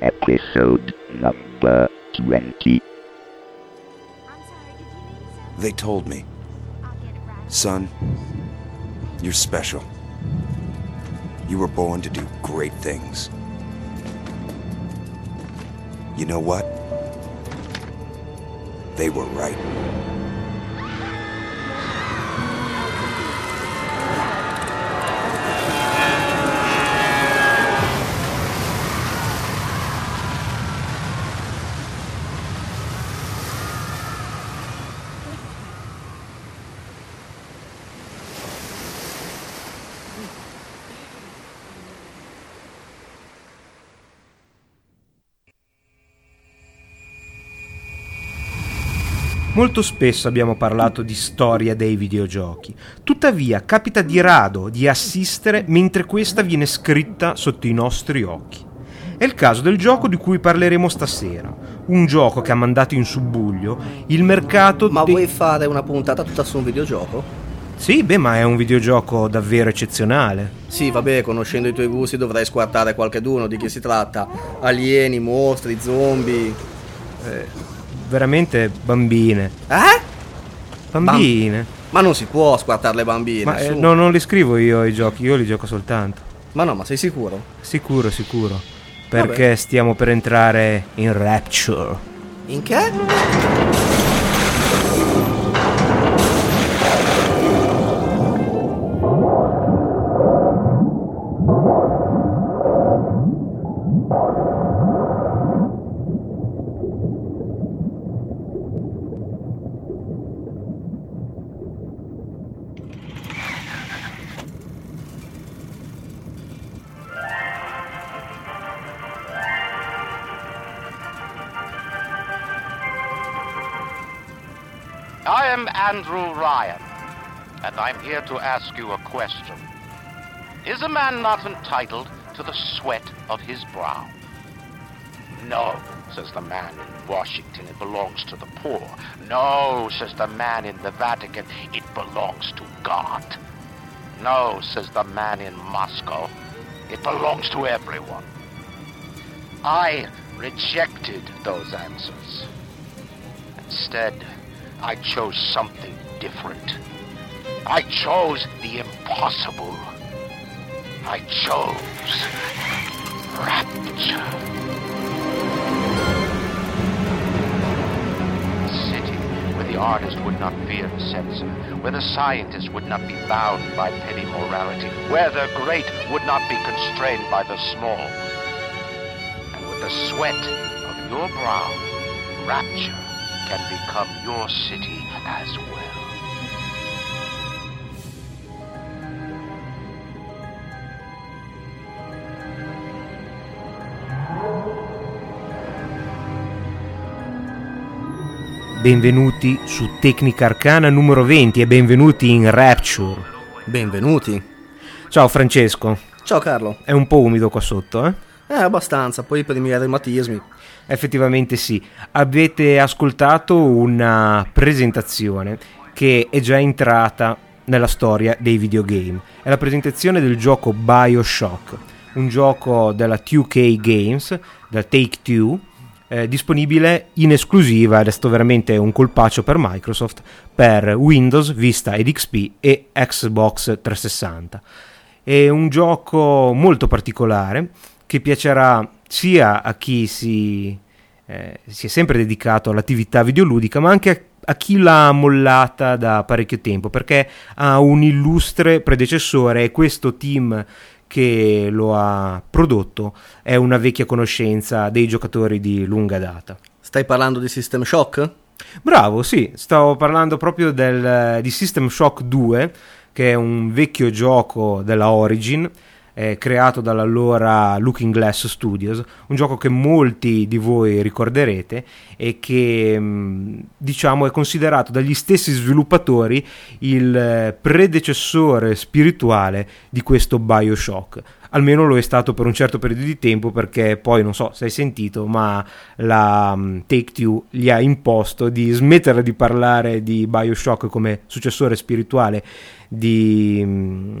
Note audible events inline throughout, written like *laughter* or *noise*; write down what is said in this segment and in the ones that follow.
Episode number 20. They told me, son, you're special. You were born to do great things. You know what? They were right. Molto spesso abbiamo parlato di storia dei videogiochi, tuttavia capita di rado di assistere mentre questa viene scritta sotto i nostri occhi. È il caso del gioco di cui parleremo stasera, un gioco che ha mandato in subbuglio il mercato Ma dei- vuoi fare una puntata tutta su un videogioco? Sì, beh, ma è un videogioco davvero eccezionale. Sì, vabbè, conoscendo i tuoi gusti dovrei squartare qualcheduno di chi si tratta. Alieni, mostri, zombie. Veramente bambine. Eh? Bambine. Ma non si può squartare le bambine. Ma eh, no, non li scrivo io i giochi, io li gioco soltanto. Ma no, ma sei sicuro? Sicuro, sicuro. Perché stiamo per entrare in Rapture. In che? Am Andrew Ryan, and I'm here to ask you a question. Is a man not entitled to the sweat of his brow? No, says the man in Washington, it belongs to the poor. No, says the man in the Vatican, it belongs to God. No, says the man in Moscow, it belongs to everyone. I rejected those answers. Instead, I chose something different. I chose the impossible. I chose rapture. A city where the artist would not fear the censor, where the scientist would not be bound by petty morality, where the great would not be constrained by the small. And with the sweat of your brow, rapture can become your city as well. Benvenuti su Tecnica Arcana numero 20 e benvenuti in Rapture. Benvenuti. Ciao Francesco, Ciao Carlo. è un po' umido qua sotto, eh? Eh, abbastanza, poi per i miei reumatismi. Effettivamente sì. Avete ascoltato una presentazione che è già entrata nella storia dei videogame. È la presentazione del gioco BioShock, un gioco della 2K Games, da Take Two, eh, disponibile in esclusiva, ed è stato veramente un colpaccio per Microsoft, per Windows, Vista ed XP e Xbox 360. È un gioco molto particolare che piacerà sia a chi si, eh, si è sempre dedicato all'attività videoludica, ma anche a, a chi l'ha mollata da parecchio tempo, perché ha un illustre predecessore e questo team che lo ha prodotto è una vecchia conoscenza dei giocatori di lunga data. Stai parlando di System Shock? Bravo, sì, stavo parlando proprio del, di System Shock 2, che è un vecchio gioco della Origin, eh, creato dall'allora Looking Glass Studios, un gioco che molti di voi ricorderete e che mh, diciamo è considerato dagli stessi sviluppatori il eh, predecessore spirituale di questo Bioshock. Almeno lo è stato per un certo periodo di tempo perché poi non so se hai sentito, ma la um, Take Two gli ha imposto di smettere di parlare di Bioshock come successore spirituale di, mm,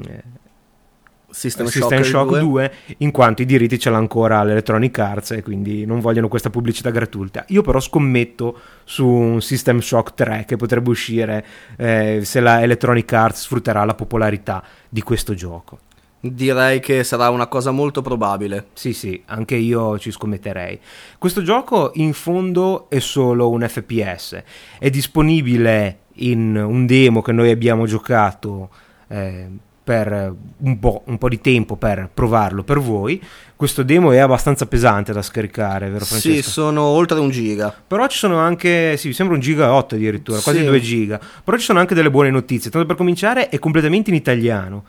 System, System Shock, Shock 2. 2 in quanto i diritti ce l'ha ancora l'Electronic Arts e quindi non vogliono questa pubblicità gratuita io però scommetto su un System Shock 3 che potrebbe uscire eh, se la Electronic Arts sfrutterà la popolarità di questo gioco Direi che sarà una cosa molto probabile. sì sì anche io ci scommetterei questo gioco in fondo è solo un FPS è disponibile in un demo che noi abbiamo giocato eh, per un po', un po' di tempo per provarlo per voi. Questo demo è abbastanza pesante da scaricare, vero Sì, Francesco? sono oltre un giga. Però ci sono anche, sì, mi sembra un giga 8 addirittura, quasi Sì. 2 giga. Però ci sono anche delle buone notizie. Tanto per cominciare è completamente in italiano.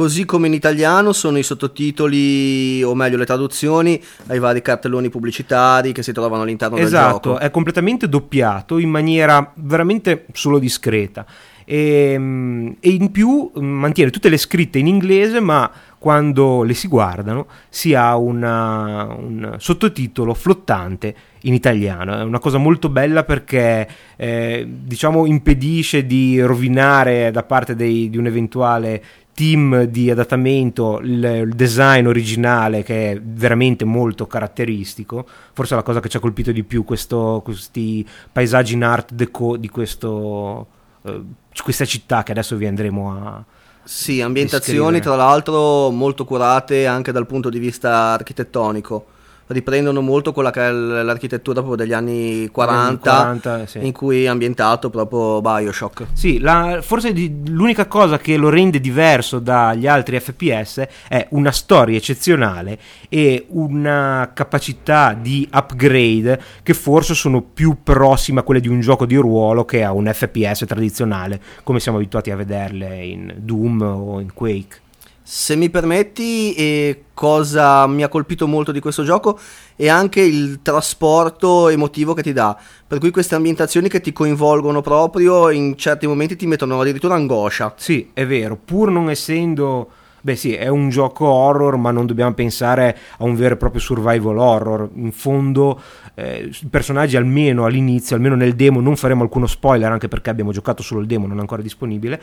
Così come in italiano sono i sottotitoli, o meglio le traduzioni, ai vari cartelloni pubblicitari che si trovano all'interno del Esatto, gioco. è completamente doppiato in maniera veramente solo discreta. E, mm, e in più mm, mantiene tutte le scritte in inglese, ma quando le si guardano si ha una- un sottotitolo flottante in italiano. È una cosa molto bella perché eh, diciamo impedisce di rovinare da parte dei- di un eventuale team di adattamento il, design originale che è veramente molto caratteristico forse è la cosa che ci ha colpito di più questo- questi paesaggi in art deco di questo, eh, questa città che adesso vi andremo a Sì, ambientazioni descrivere. tra l'altro molto curate anche dal punto di vista architettonico. Riprendono molto quella che è l'architettura proprio degli anni 40, 40, sì. in cui è ambientato proprio Bioshock. Sì, la- forse di- l'unica cosa che lo rende diverso dagli altri FPS è una storia eccezionale e una capacità di upgrade che forse sono più prossime a quelle di un gioco di ruolo che a un FPS tradizionale, come siamo abituati a vederle in Doom o in Quake. Se mi permetti, e cosa mi ha colpito molto di questo gioco è anche il trasporto emotivo che ti dà. Per cui queste ambientazioni che ti coinvolgono proprio in certi momenti ti mettono addirittura angoscia. Sì, è vero, pur non essendo... Beh sì, è un gioco horror, ma non dobbiamo pensare a un vero e proprio survival horror. In fondo, eh, personaggi almeno all'inizio, almeno nel demo, non faremo alcuno spoiler, anche perché abbiamo giocato solo il demo, non è ancora disponibile,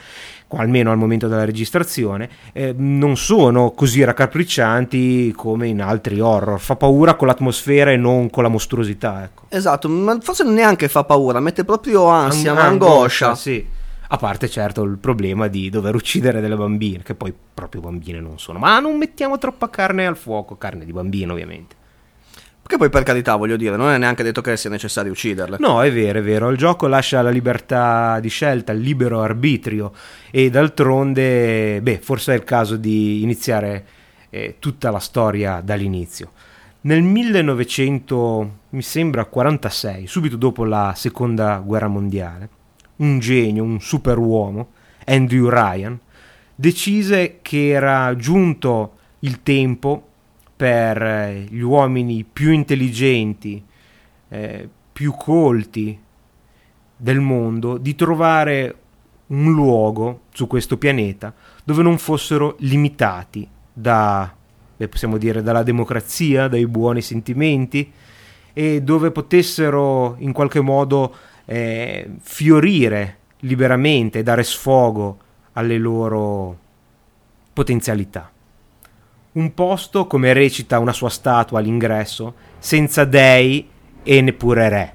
almeno al momento della registrazione, eh, non sono così raccapriccianti come in altri horror. Fa paura con l'atmosfera e non con la mostruosità, ecco. Esatto, ma forse neanche fa paura, mette proprio ansia, ma angoscia. Sì. A parte certo il problema di dover uccidere delle bambine, che poi proprio bambine non sono. Ma non mettiamo troppa carne al fuoco, carne di bambino ovviamente. Che poi per carità, voglio dire, non è neanche detto che sia necessario ucciderle. No, è vero, è vero. Il gioco lascia la libertà di scelta, il libero arbitrio e d'altronde, beh, forse è il caso di iniziare eh, tutta la storia dall'inizio. Nel 1900, mi sembra 46, subito dopo la seconda guerra mondiale, un genio, un superuomo, Andrew Ryan, decise che era giunto il tempo per eh, gli uomini più intelligenti, eh, più colti del mondo di trovare un luogo su questo pianeta dove non fossero limitati da, possiamo dire, dalla democrazia, dai buoni sentimenti e dove potessero in qualche modo eh, fiorire liberamente dare sfogo alle loro potenzialità. Un posto, come recita una sua statua all'ingresso, senza dei e neppure re.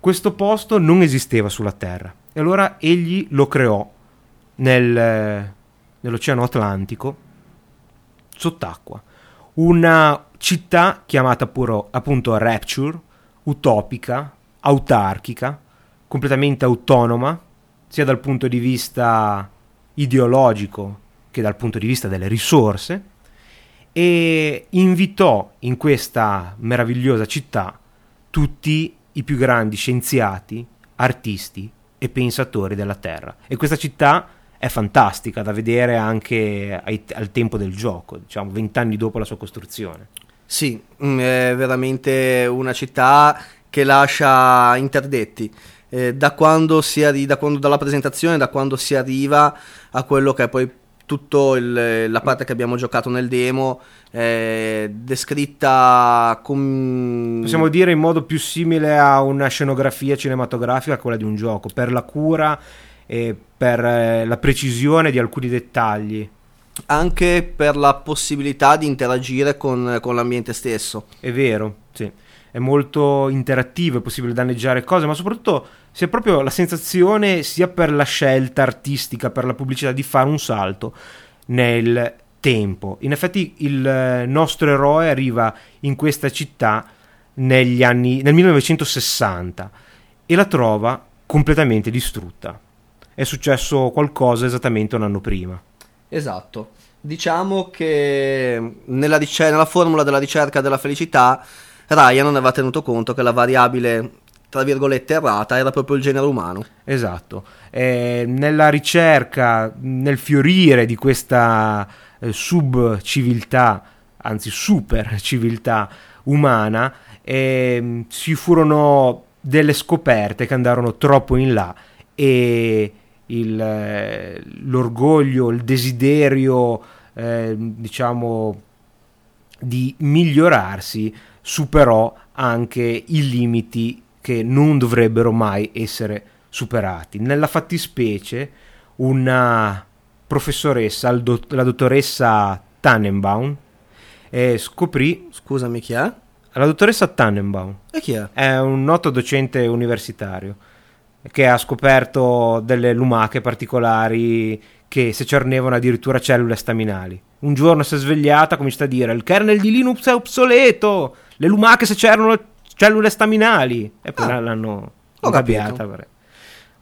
Questo posto non esisteva sulla Terra e allora egli lo creò nel, nell'Oceano Atlantico sott'acqua. Una città chiamata puro, appunto Rapture, utopica, autarchica, completamente autonoma, sia dal punto di vista ideologico che dal punto di vista delle risorse, e invitò in questa meravigliosa città tutti i più grandi scienziati, artisti e pensatori della Terra. E questa città è fantastica da vedere anche ai- al tempo del gioco, diciamo vent'anni dopo la sua costruzione. Sì, mm, è veramente una città che lascia interdetti. Eh, da quando arri- da quando, dalla presentazione, da quando si arriva a quello che è poi tutta la parte che abbiamo giocato nel demo, è descritta con... Possiamo dire in modo più simile a una scenografia cinematografica a quella di un gioco, per la cura e per eh, la precisione di alcuni dettagli. anche per la possibilità di interagire con, con l'ambiente stesso. È vero, sì. È molto interattivo, è possibile danneggiare cose, ma soprattutto si ha proprio la sensazione, sia per la scelta artistica, per la pubblicità, di fare un salto nel tempo. In effetti il nostro eroe arriva in questa città negli anni, nel 1960 e la trova completamente distrutta. È successo qualcosa esattamente un anno prima. Esatto. Diciamo che nella, ricer- nella formula della ricerca della felicità Ryan non aveva tenuto conto che la variabile tra virgolette errata era proprio il genere umano. Esatto. Eh, nella ricerca, nel fiorire di questa eh, subciviltà, anzi super civiltà umana, eh, ci furono delle scoperte che andarono troppo in là e il, eh, l'orgoglio, il desiderio, eh, diciamo, di migliorarsi superò anche i limiti che non dovrebbero mai essere superati. Nella fattispecie, una professoressa, la dottoressa Tannenbaum, eh, scoprì. Scusami, chi è? La dottoressa Tannenbaum. E chi è? È un noto docente universitario che ha scoperto delle lumache particolari che secernevano addirittura cellule staminali. Un giorno si è svegliata, ha cominciato a dire il kernel di Linux è obsoleto, le lumache secernono cellule staminali e poi ah, l'hanno ingabbiata.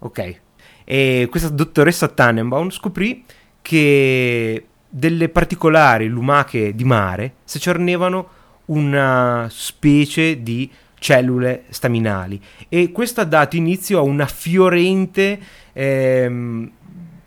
Ok. E questa dottoressa Tannenbaum scoprì che delle particolari lumache di mare secernevano una specie di cellule staminali e questo ha dato inizio a una fiorente ehm,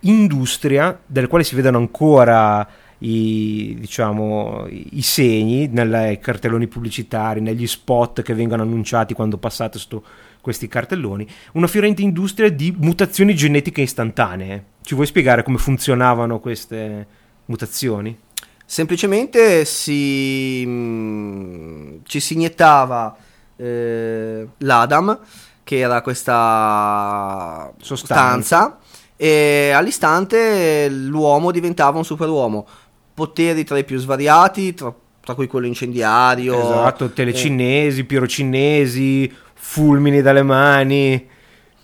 industria della quale si vedono ancora i, diciamo, i segni nei cartelloni pubblicitari, negli spot che vengono annunciati quando passate su questi cartelloni, una fiorente industria di mutazioni genetiche istantanee. Ci vuoi spiegare come funzionavano queste mutazioni? Semplicemente si, mh, mm, ci si iniettava eh, l'Adam, che era questa sostanza, e all'istante l'uomo diventava un superuomo. Poteri tra i più svariati, tra, tra cui quello incendiario. Esatto, telecinesi, eh. pirocinesi, fulmini dalle mani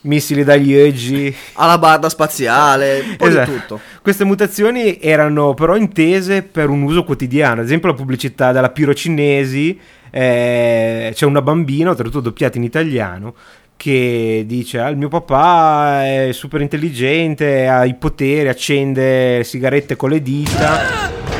missili dagli oggi alla barda spaziale, un esatto. tutto. Queste mutazioni erano però intese per un uso quotidiano, ad esempio la pubblicità della pirocinesi eh, c'è una bambina, oltretutto doppiata in italiano, che dice ah, il mio papà è super intelligente, ha i poteri, accende sigarette con le dita.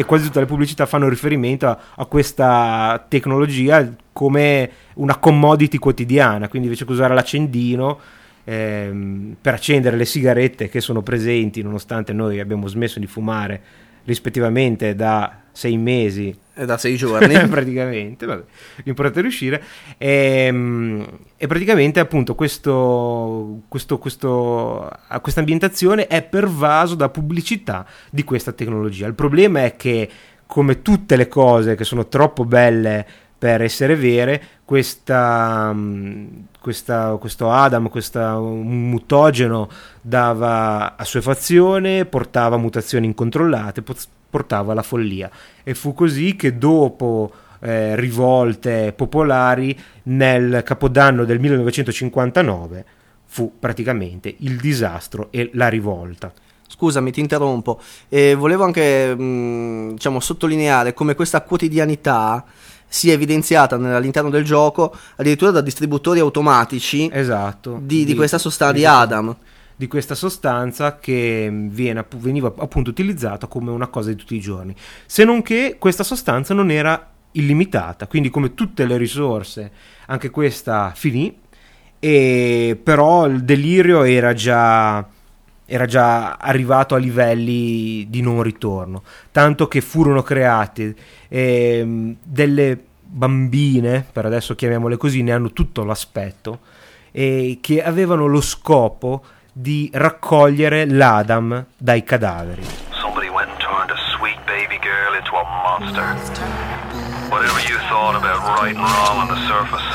E quasi tutte le pubblicità fanno riferimento a, a questa tecnologia come una commodity quotidiana, quindi invece che usare l'accendino ehm, per accendere le sigarette che sono presenti nonostante noi abbiamo smesso di fumare rispettivamente da sei mesi da sei giorni. *laughs* Praticamente vabbè, l'importante è riuscire. E, ehm, e praticamente appunto questo, questo, questo, questa ambientazione è pervaso da pubblicità di questa tecnologia. Il problema è che come tutte le cose che sono troppo belle per essere vere questa, questa, questo Adam, questo mutogeno dava assuefazione, portava mutazioni incontrollate, portava alla follia. E fu così che dopo eh, rivolte popolari nel capodanno del 1959 fu praticamente il disastro e la rivolta. Scusami, ti interrompo. E volevo anche mh, diciamo, sottolineare come questa quotidianità sia evidenziata all'interno del gioco addirittura da distributori automatici esatto, di, di, di questa sostanza di Adam di questa sostanza che viene, veniva appunto utilizzata come una cosa di tutti i giorni. Se non che questa sostanza non era illimitata quindi come tutte le risorse anche questa finì e però il delirio era già era già arrivato a livelli di non ritorno, tanto che furono create eh, delle bambine, per adesso chiamiamole così, ne hanno tutto l'aspetto e che avevano lo scopo di raccogliere l'Adam dai cadaveri. Somebody went and turned a sweet baby girl into a monster. Whatever you thought about right and wrong on the surface,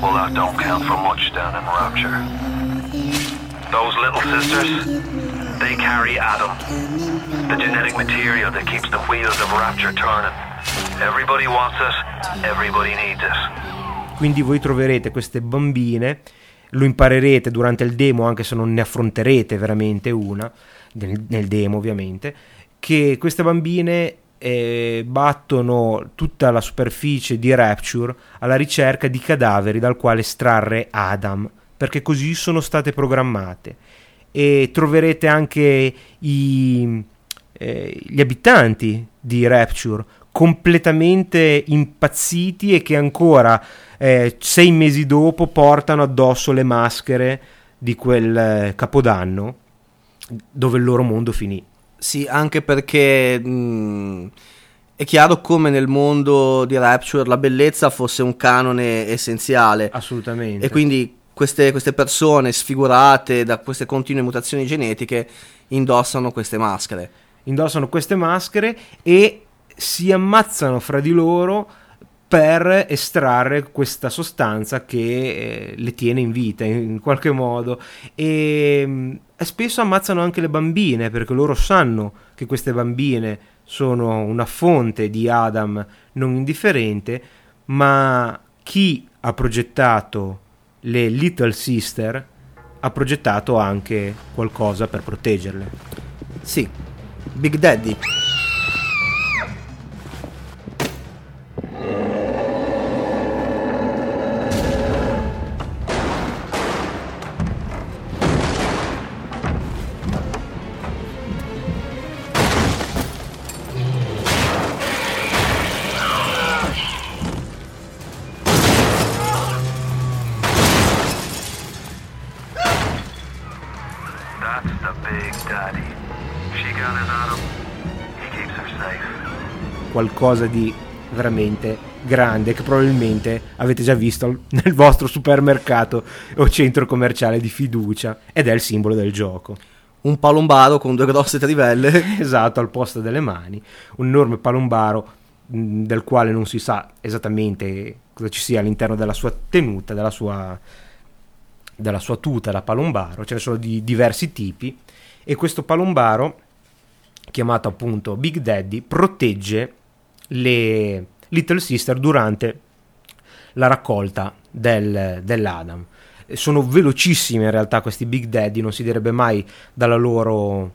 well, that don't count for much down in Rapture. Those little sisters, they carry Adam, the genetic material that keeps the wheels of Rapture turning. Everybody wants it, everybody needs it. Quindi voi troverete queste bambine, lo imparerete durante il demo anche se non ne affronterete veramente una, nel, nel demo ovviamente, che queste bambine eh, battono tutta la superficie di Rapture alla ricerca di cadaveri dal quale estrarre Adam, perché così sono state programmate. E troverete anche i, eh, gli abitanti di Rapture completamente impazziti e che ancora eh, sei mesi dopo portano addosso le maschere di quel eh, capodanno dove il loro mondo finì. Sì, anche perché mh, è chiaro come nel mondo di Rapture la bellezza fosse un canone essenziale. Assolutamente. E quindi queste, queste persone sfigurate da queste continue mutazioni genetiche indossano queste maschere. indossano queste maschere e si ammazzano fra di loro per estrarre questa sostanza che eh, le tiene in vita in qualche modo mh, e spesso ammazzano anche le bambine perché loro sanno che queste bambine sono una fonte di Adam non indifferente ma chi ha progettato le Little Sister ha progettato anche qualcosa per proteggerle Sì, Big Daddy. Qualcosa di veramente grande che probabilmente avete già visto *laughs* nel vostro supermercato o centro commerciale di fiducia ed è il simbolo del gioco. Un palombaro con due grosse trivelle. *laughs* Esatto, al posto delle mani, un enorme palombaro mh, del quale non si sa esattamente cosa ci sia all'interno della sua tenuta, della sua, della sua tuta da palombaro, ce ne sono di diversi tipi e questo palombaro, chiamato appunto Big Daddy, protegge le Little Sister durante la raccolta del- dell'Adam. Sono velocissimi in realtà questi Big Daddy, non si direbbe mai loro,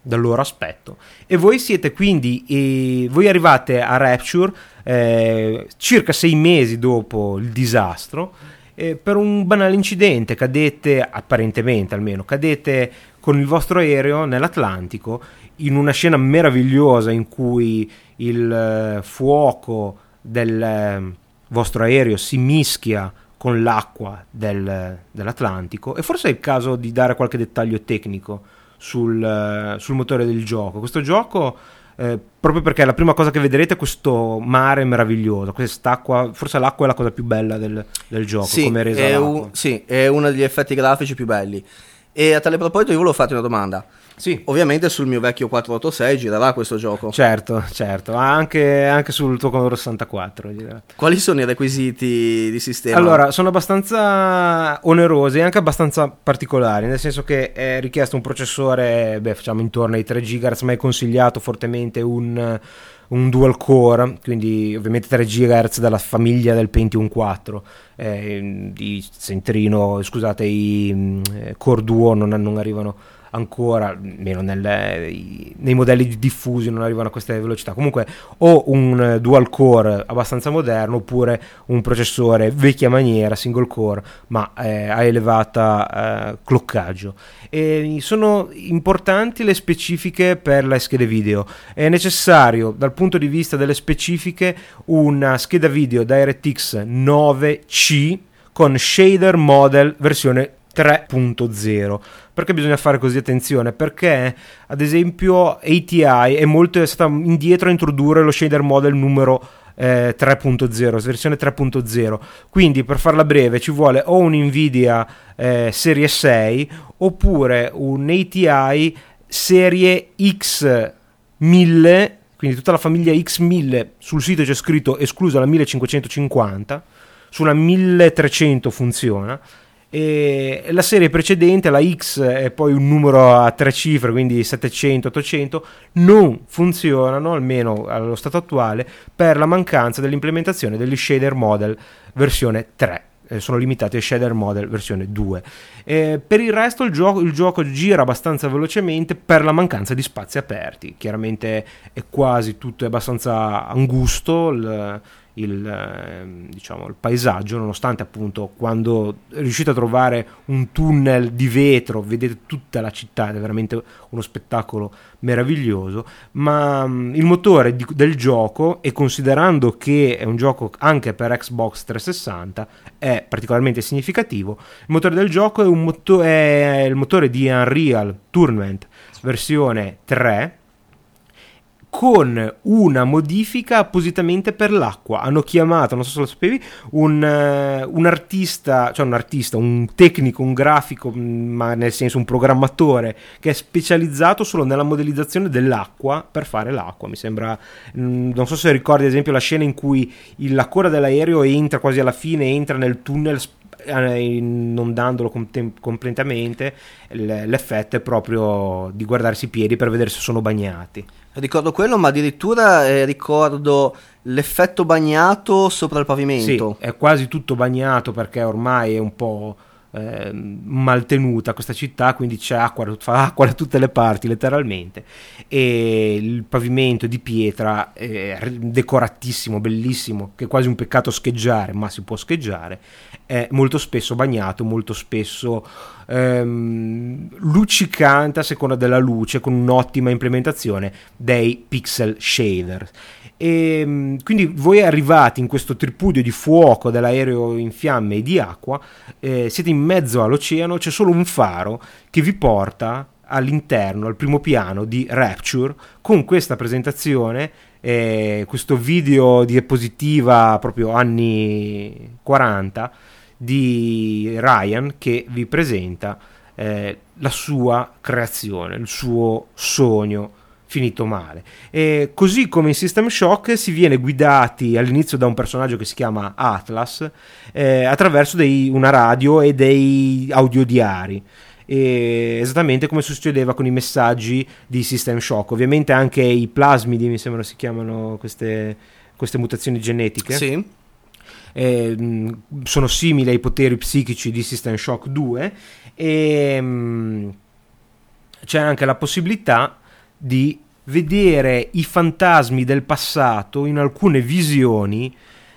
dal loro aspetto. E voi siete quindi, eh, voi arrivate a Rapture eh, circa sei mesi dopo il disastro eh, per un banale incidente, cadete, apparentemente almeno, cadete con il vostro aereo nell'Atlantico in una scena meravigliosa in cui il eh, fuoco del eh, vostro aereo si mischia con l'acqua del- dell'Atlantico e forse è il caso di dare qualche dettaglio tecnico sul, eh, sul motore del gioco. Questo gioco, eh, proprio perché la prima cosa che vedrete è questo mare meraviglioso, quest'acqua, forse l'acqua è la cosa più bella del, del gioco, sì, come è resa è un- sì, è uno degli effetti grafici più belli. E a tale proposito io volevo farti una domanda. Sì, Ovviamente sul mio vecchio 486 girerà questo gioco. certo, certo, anche, anche sul tuo Commodore 64. direi. Quali sono i requisiti di sistema? Allora, sono abbastanza onerosi e anche abbastanza particolari, nel senso che è richiesto un processore, beh, facciamo intorno ai 3 GHz, ma è consigliato fortemente un, un dual core, quindi ovviamente 3 GHz dalla famiglia del Pentium 4, eh, i Centrino, scusate, i mm, eh, Core Duo non, non arrivano ancora, almeno nel- nei modelli diffusi non arrivano a queste velocità. Comunque o un dual core abbastanza moderno oppure un processore vecchia maniera, single core, ma eh, a elevata eh, cloccaggio. E sono importanti le specifiche per le schede video. È necessario dal punto di vista delle specifiche una scheda video DirectX 9C con shader model versione 3.0 perché bisogna fare così attenzione perché ad esempio ATI è molto è stata indietro a introdurre lo shader model numero eh, 3.0, versione 3.0. Quindi per farla breve ci vuole o un Nvidia eh, serie 6 oppure un ATI serie X1000, quindi tutta la famiglia X1000 sul sito c'è scritto esclusa la 1550, sulla 1300 funziona e la serie precedente, la X è poi un numero a tre cifre, quindi 700, 800, non funzionano, almeno allo stato attuale, per la mancanza dell'implementazione degli shader model versione 3 eh, sono limitati ai shader model versione 2. Eh, per il resto il gioco, il gioco, gira abbastanza velocemente per la mancanza di spazi aperti. Chiaramente è quasi tutto è abbastanza angusto. Il, il, eh, diciamo, il paesaggio, nonostante appunto quando riuscite a trovare un tunnel di vetro, vedete tutta la città, è veramente uno spettacolo meraviglioso, ma il motore di, del gioco, e considerando che è un gioco anche per Xbox 360, è particolarmente significativo, il motore del gioco è, moto- è il motore di Unreal Tournament versione 3, con una modifica appositamente per l'acqua. Hanno chiamato, non so se lo sapevi, un, uh, un, artista, cioè un artista, un tecnico, un grafico, mm, ma nel senso un programmatore che è specializzato solo nella modellizzazione dell'acqua per fare l'acqua. Mi sembra, mh, mm, non so se ricordi ad esempio la scena in cui il, la coda dell'aereo entra quasi alla fine, entra nel tunnel eh, inondandolo contem- completamente, l'effetto è proprio di guardarsi i piedi per vedere se sono bagnati. Ricordo quello, ma addirittura eh, ricordo l'effetto bagnato sopra il pavimento. Sì, è quasi tutto bagnato perché ormai è un po' eh, maltenuta questa città, quindi c'è acqua, fa acqua da tutte le parti letteralmente. E il pavimento di pietra è decoratissimo, bellissimo, che è quasi un peccato scheggiare, ma si può scheggiare. È molto spesso bagnato, molto spesso ehm, luccicante a seconda della luce, con un'ottima implementazione dei pixel shader. E ehm, quindi voi arrivati in questo tripudio di fuoco dell'aereo in fiamme e di acqua, eh, siete in mezzo all'oceano, c'è solo un faro che vi porta all'interno, al primo piano di Rapture, con questa presentazione, eh, questo video diapositiva proprio anni 40 di Ryan che vi presenta eh, la sua creazione, il suo sogno finito male. E così come in System Shock si viene guidati all'inizio da un personaggio che si chiama Atlas eh, attraverso dei, una radio e dei audiodiari. E esattamente come succedeva con i messaggi di System Shock. Ovviamente anche i plasmidi, mi sembra si chiamano queste, queste mutazioni genetiche. Sì. Eh, sono simili ai poteri psichici di System Shock 2 e mh, c'è anche la possibilità di vedere i fantasmi del passato in alcune visioni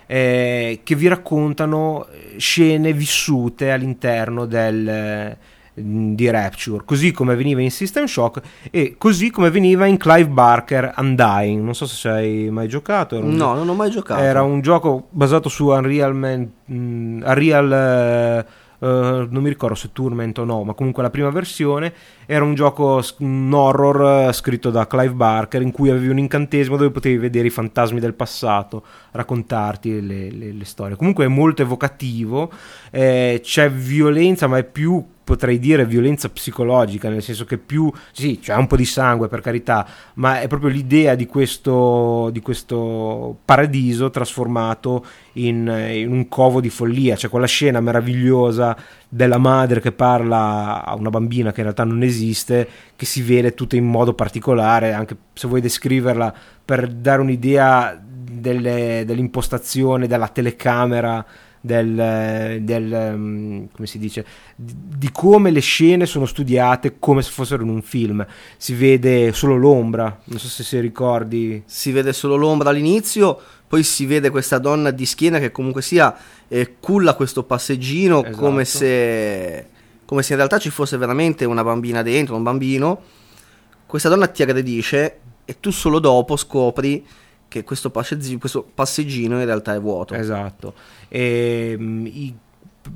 eh, che vi raccontano eh, scene vissute all'interno del, eh, di Rapture, così come veniva in System Shock e così come veniva in Clive Barker Undying. Non so se ci hai mai giocato. Un, no, non ho mai giocato. Era un gioco basato su Unreal, Man, mm, Unreal uh, Uh, non mi ricordo se Tournament o no, ma comunque la prima versione era un gioco, un horror uh, scritto da Clive Barker in cui avevi un incantesimo dove potevi vedere i fantasmi del passato, raccontarti le, le, le storie. Comunque è molto evocativo, eh, c'è violenza, ma è più potrei dire violenza psicologica, nel senso che più, sì, c'è un po' di sangue per carità, ma è proprio l'idea di questo, di questo paradiso trasformato in, in, un covo di follia, c'è quella scena meravigliosa della madre che parla a una bambina che in realtà non esiste, che si vede tutta in modo particolare, anche se vuoi descriverla per dare un'idea delle, dell'impostazione della telecamera del, del mm, come si dice di, come le scene sono studiate come se fossero in un film. Si vede solo l'ombra non so se si ricordi. Si vede solo l'ombra all'inizio poi si vede questa donna di schiena che comunque sia eh, culla questo passeggino esatto. come se come se in realtà ci fosse veramente una bambina dentro un bambino. Questa donna ti aggredisce e tu solo dopo scopri che questo passeggino, questo passeggino in realtà è vuoto. Esatto. E, um, i,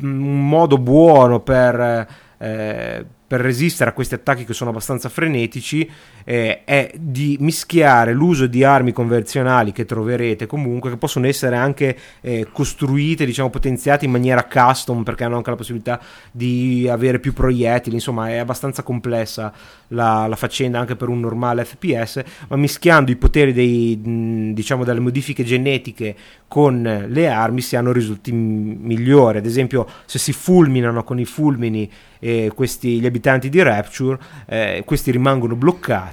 un modo buono per, eh, per resistere a questi attacchi che sono abbastanza frenetici eh, è di mischiare l'uso di armi convenzionali che troverete comunque, che possono essere anche eh, costruite, diciamo potenziate in maniera custom perché hanno anche la possibilità di avere più proiettili, insomma è abbastanza complessa la, la faccenda anche per un normale FPS, ma mischiando i poteri dei, diciamo, delle modifiche genetiche con le armi si hanno risultati migliori, ad esempio se si fulminano con i fulmini eh, questi, gli abitanti di Rapture, eh, questi rimangono bloccati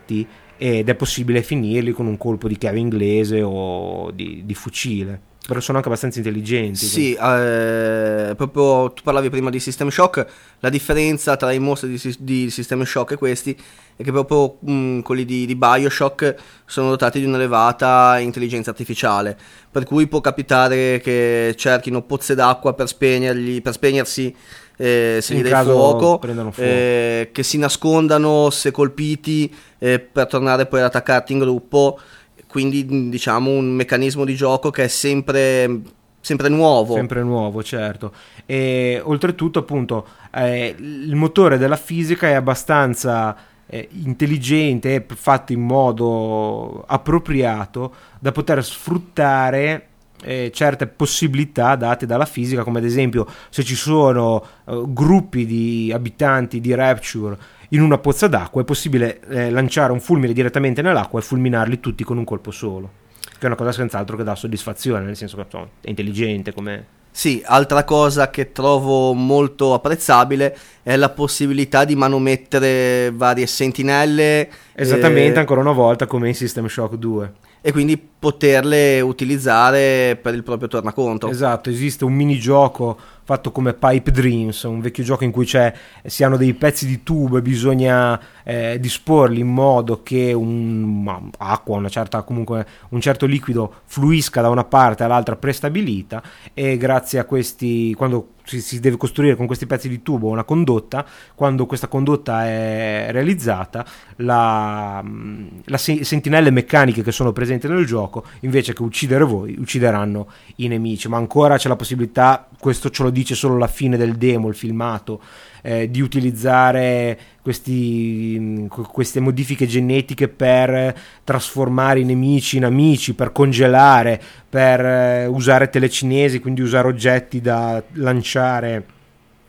ed è possibile finirli con un colpo di chiave inglese o di, di fucile. Però sono anche abbastanza intelligenti. Sì, eh, proprio tu parlavi prima di System Shock, la differenza tra i mostri di, di System Shock e questi è che proprio mh, mm, quelli di, di, Bioshock sono dotati di un'elevata intelligenza artificiale, per cui può capitare che cerchino pozze d'acqua per, per spegnersi eh, se gli dai fuoco, fuoco. Eh, che si nascondano se colpiti eh, per tornare poi ad attaccarti in gruppo. Quindi diciamo un meccanismo di gioco che è sempre, sempre nuovo. Sempre nuovo, certo. E oltretutto, appunto, eh, il motore della fisica è abbastanza eh, intelligente, fatto in modo appropriato da poter sfruttare eh, certe possibilità date dalla fisica, come ad esempio se ci sono eh, gruppi di abitanti di Rapture in una pozza d'acqua, è possibile eh, lanciare un fulmine direttamente nell'acqua e fulminarli tutti con un colpo solo. Che è una cosa senz'altro che dà soddisfazione, nel senso che insomma, è intelligente come. Sì, altra cosa che trovo molto apprezzabile è la possibilità di manomettere varie sentinelle. Esattamente, eh... ancora una volta come in System Shock 2 e quindi poterle utilizzare per il proprio tornaconto. Esatto, esiste un minigioco fatto come Pipe Dreams, un vecchio gioco in cui si hanno dei pezzi di tubo e bisogna eh, disporli in modo che un, acqua, una certa, comunque un certo liquido fluisca da una parte all'altra prestabilita e grazie a questi, quando si, si, deve costruire con questi pezzi di tubo una condotta, quando questa condotta è realizzata, la, le sentinelle meccaniche che sono presenti nel gioco, invece che uccidere voi, uccideranno i nemici, ma ancora c'è la possibilità, questo ce lo dice solo la fine del demo, il filmato, eh, di utilizzare questi, queste modifiche genetiche per trasformare i nemici in amici, per congelare, per eh, usare telecinesi, quindi usare oggetti da lanciare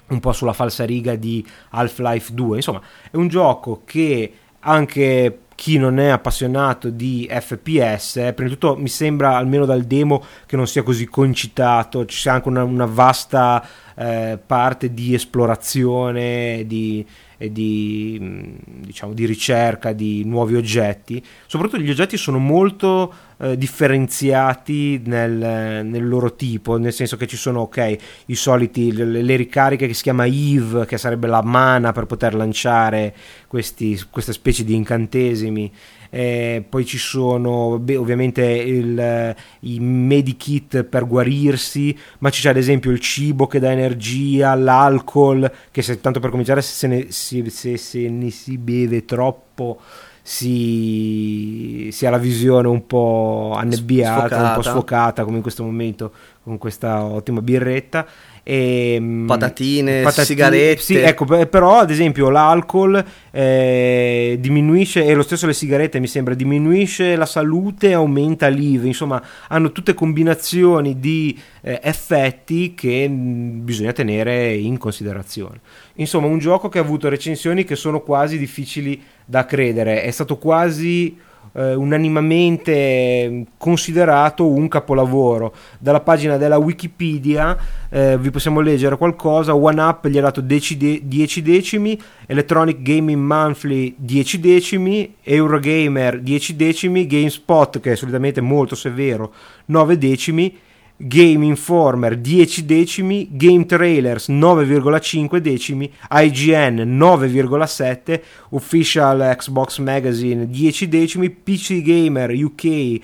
un po' sulla falsariga di Half-Life 2. Insomma, è un gioco che anche chi non è appassionato di FPS, eh, prima di tutto mi sembra almeno dal demo che non sia così concitato, ci sia anche una, una vasta eh, parte di esplorazione, di, di, mm, diciamo, di, ricerca di nuovi oggetti. Soprattutto gli oggetti sono molto eh, differenziati nel, nel, loro tipo, nel senso che ci sono ok, i soliti, le, le, ricariche che si chiama Eve, che sarebbe la mana per poter lanciare questi, queste specie di incantesimi eh, poi ci sono beh, ovviamente il, i medikit per guarirsi, ma c'è ad esempio il cibo che dà energia, l'alcol, che se, tanto per cominciare se, ne, se, se, se ne si beve troppo si, si, ha la visione un po' annebbiata, sfocata. un po' sfocata come in questo momento con questa ottima birretta e, ehm, patatine, patatine, sigarette. Sì, ecco, però ad esempio l'alcol eh, diminuisce, e lo stesso le sigarette mi sembra, diminuisce la salute, aumenta l'IVE, insomma hanno tutte combinazioni di eh, effetti che mh, mm, bisogna tenere in considerazione. Insomma, un gioco che ha avuto recensioni che sono quasi difficili da credere, è stato quasi eh, unanimamente considerato un capolavoro. Dalla pagina della Wikipedia eh, vi possiamo leggere qualcosa. One Up gli ha dato 10, 10 decimi, Electronic Gaming Monthly 10 decimi, Eurogamer 10 decimi, GameSpot che è solitamente molto severo 9 decimi Game Informer 10 decimi, Game Trailers 9,5 decimi, IGN 9,7, Official Xbox Magazine 10 decimi, PC Gamer UK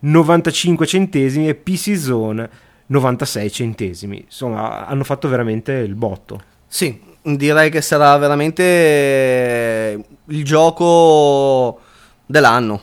95 centesimi e PC Zone 96 centesimi. Insomma, hanno fatto veramente il botto. Sì, direi che sarà veramente il gioco dell'anno.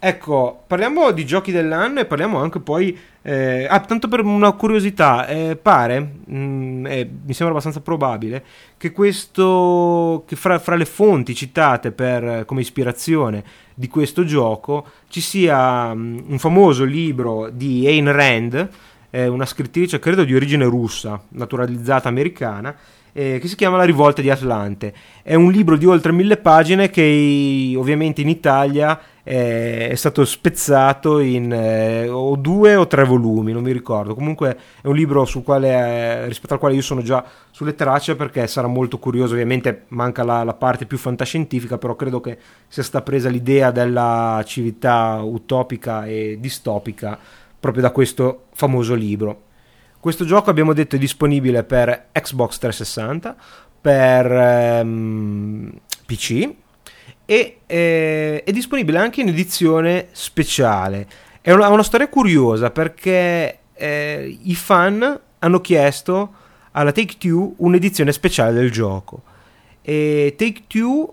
Ecco, parliamo di giochi dell'anno e parliamo anche poi. Eh, ah, tanto per una curiosità, eh, pare, mh, eh, mi sembra abbastanza probabile, che questo. che fra, fra le fonti citate per, come ispirazione di questo gioco ci sia mh, un famoso libro di Ayn Rand, eh, una scrittrice credo di origine russa, naturalizzata americana eh, che si chiama La rivolta di Atlante. È un libro di oltre mille pagine che ovviamente in Italia eh, è stato spezzato in eh, o due o tre volumi, non mi ricordo. Comunque è un libro sul quale, eh, rispetto al quale io sono già sulle tracce perché sarà molto curioso. Ovviamente manca la, la parte più fantascientifica, però credo che sia stata presa l'idea della civiltà utopica e distopica proprio da questo famoso libro. Questo gioco abbiamo detto è disponibile per Xbox 360, per ehm, PC e eh, è disponibile anche in edizione speciale. È una, una storia curiosa perché eh, i fan hanno chiesto alla Take Two un'edizione speciale del gioco e Take Two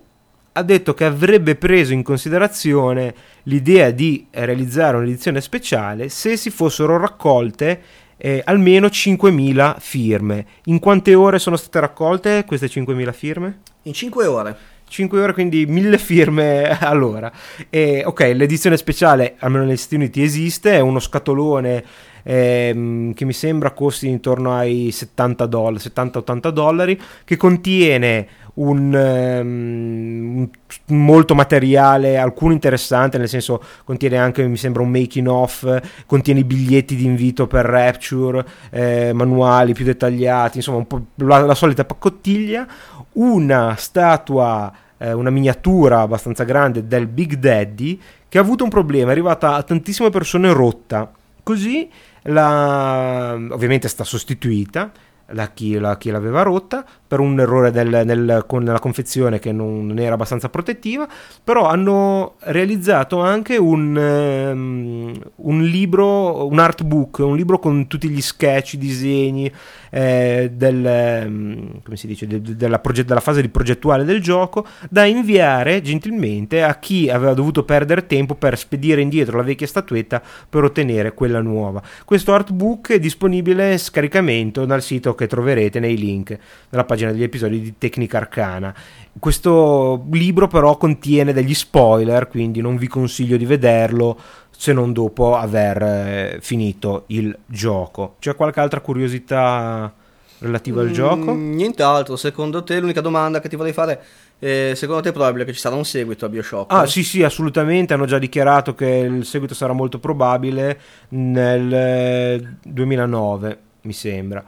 ha detto che avrebbe preso in considerazione l'idea di realizzare un'edizione speciale se si fossero raccolte eh, almeno 5.000 firme. In quante ore sono state raccolte queste 5.000 firme? In 5 ore. 5 ore, quindi 1000 firme *laughs* all'ora. E, ok, l'edizione speciale, almeno negli Stati Uniti, esiste, è uno scatolone ehm, che mi sembra costi intorno ai 70 dollari, 70-80 dollari, che contiene un, um, molto materiale, alcune interessante, nel senso contiene anche, mi sembra, un making off, contiene i biglietti di invito per Rapture, eh, manuali più dettagliati, insomma un po' la, la solita paccottiglia, una statua, eh, una miniatura abbastanza grande del Big Daddy che ha avuto un problema, è arrivata a tantissime persone rotta, così la, ovviamente sta sostituita la chi, la, chi l'aveva rotta per un errore del, nel, con la confezione che non, non, era abbastanza protettiva, però hanno realizzato anche un, um, un libro, un artbook, un libro con tutti gli sketch, i disegni eh, del, um, come si dice, de, de, della, proget- della, fase di progettuale del gioco da inviare gentilmente a chi aveva dovuto perdere tempo per spedire indietro la vecchia statuetta per ottenere quella nuova. Questo artbook è disponibile scaricamento dal sito che troverete nei link nella pagina degli episodi di Tecnica Arcana. Questo libro però contiene degli spoiler, quindi non vi consiglio di vederlo se non dopo aver eh, finito il gioco. C'è qualche altra curiosità relativa al mm, gioco? Nient'altro, secondo te l'unica domanda che ti vorrei fare è secondo te è probabile che ci sarà un seguito a Bioshock? Ah sì sì assolutamente, hanno già dichiarato che il seguito sarà molto probabile nel 2009 eh, mi sembra.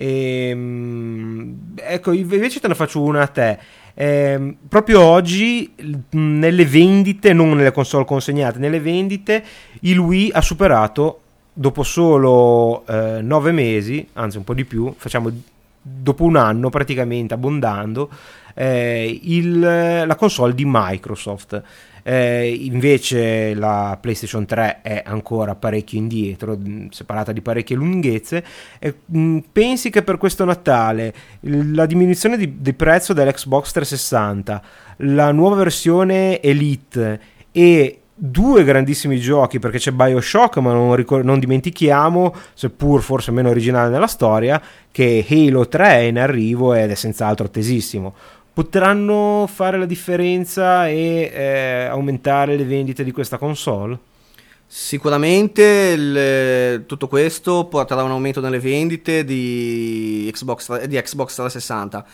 E, ehm, ecco, invece te ne faccio una a te. Eh, proprio oggi nelle vendite, non nelle console consegnate, nelle vendite il Wii ha superato dopo solo eh, 9 mesi, anzi un po' di più, facciamo dopo un anno praticamente abbondando, eh, il, la console di Microsoft. Eh, invece la PlayStation 3 è ancora parecchio indietro, mm, separata di parecchie lunghezze. Eh, pensi che per questo Natale la diminuzione di, di prezzo dell'Xbox 360, la nuova versione Elite e due grandissimi giochi perché c'è Bioshock ma non, ricor- non, dimentichiamo seppur forse meno originale nella storia che Halo 3 è in arrivo ed è senz'altro attesissimo potranno fare la differenza e eh, aumentare le vendite di questa console? Sicuramente il, tutto questo porterà un aumento nelle vendite di Xbox, di Xbox 360,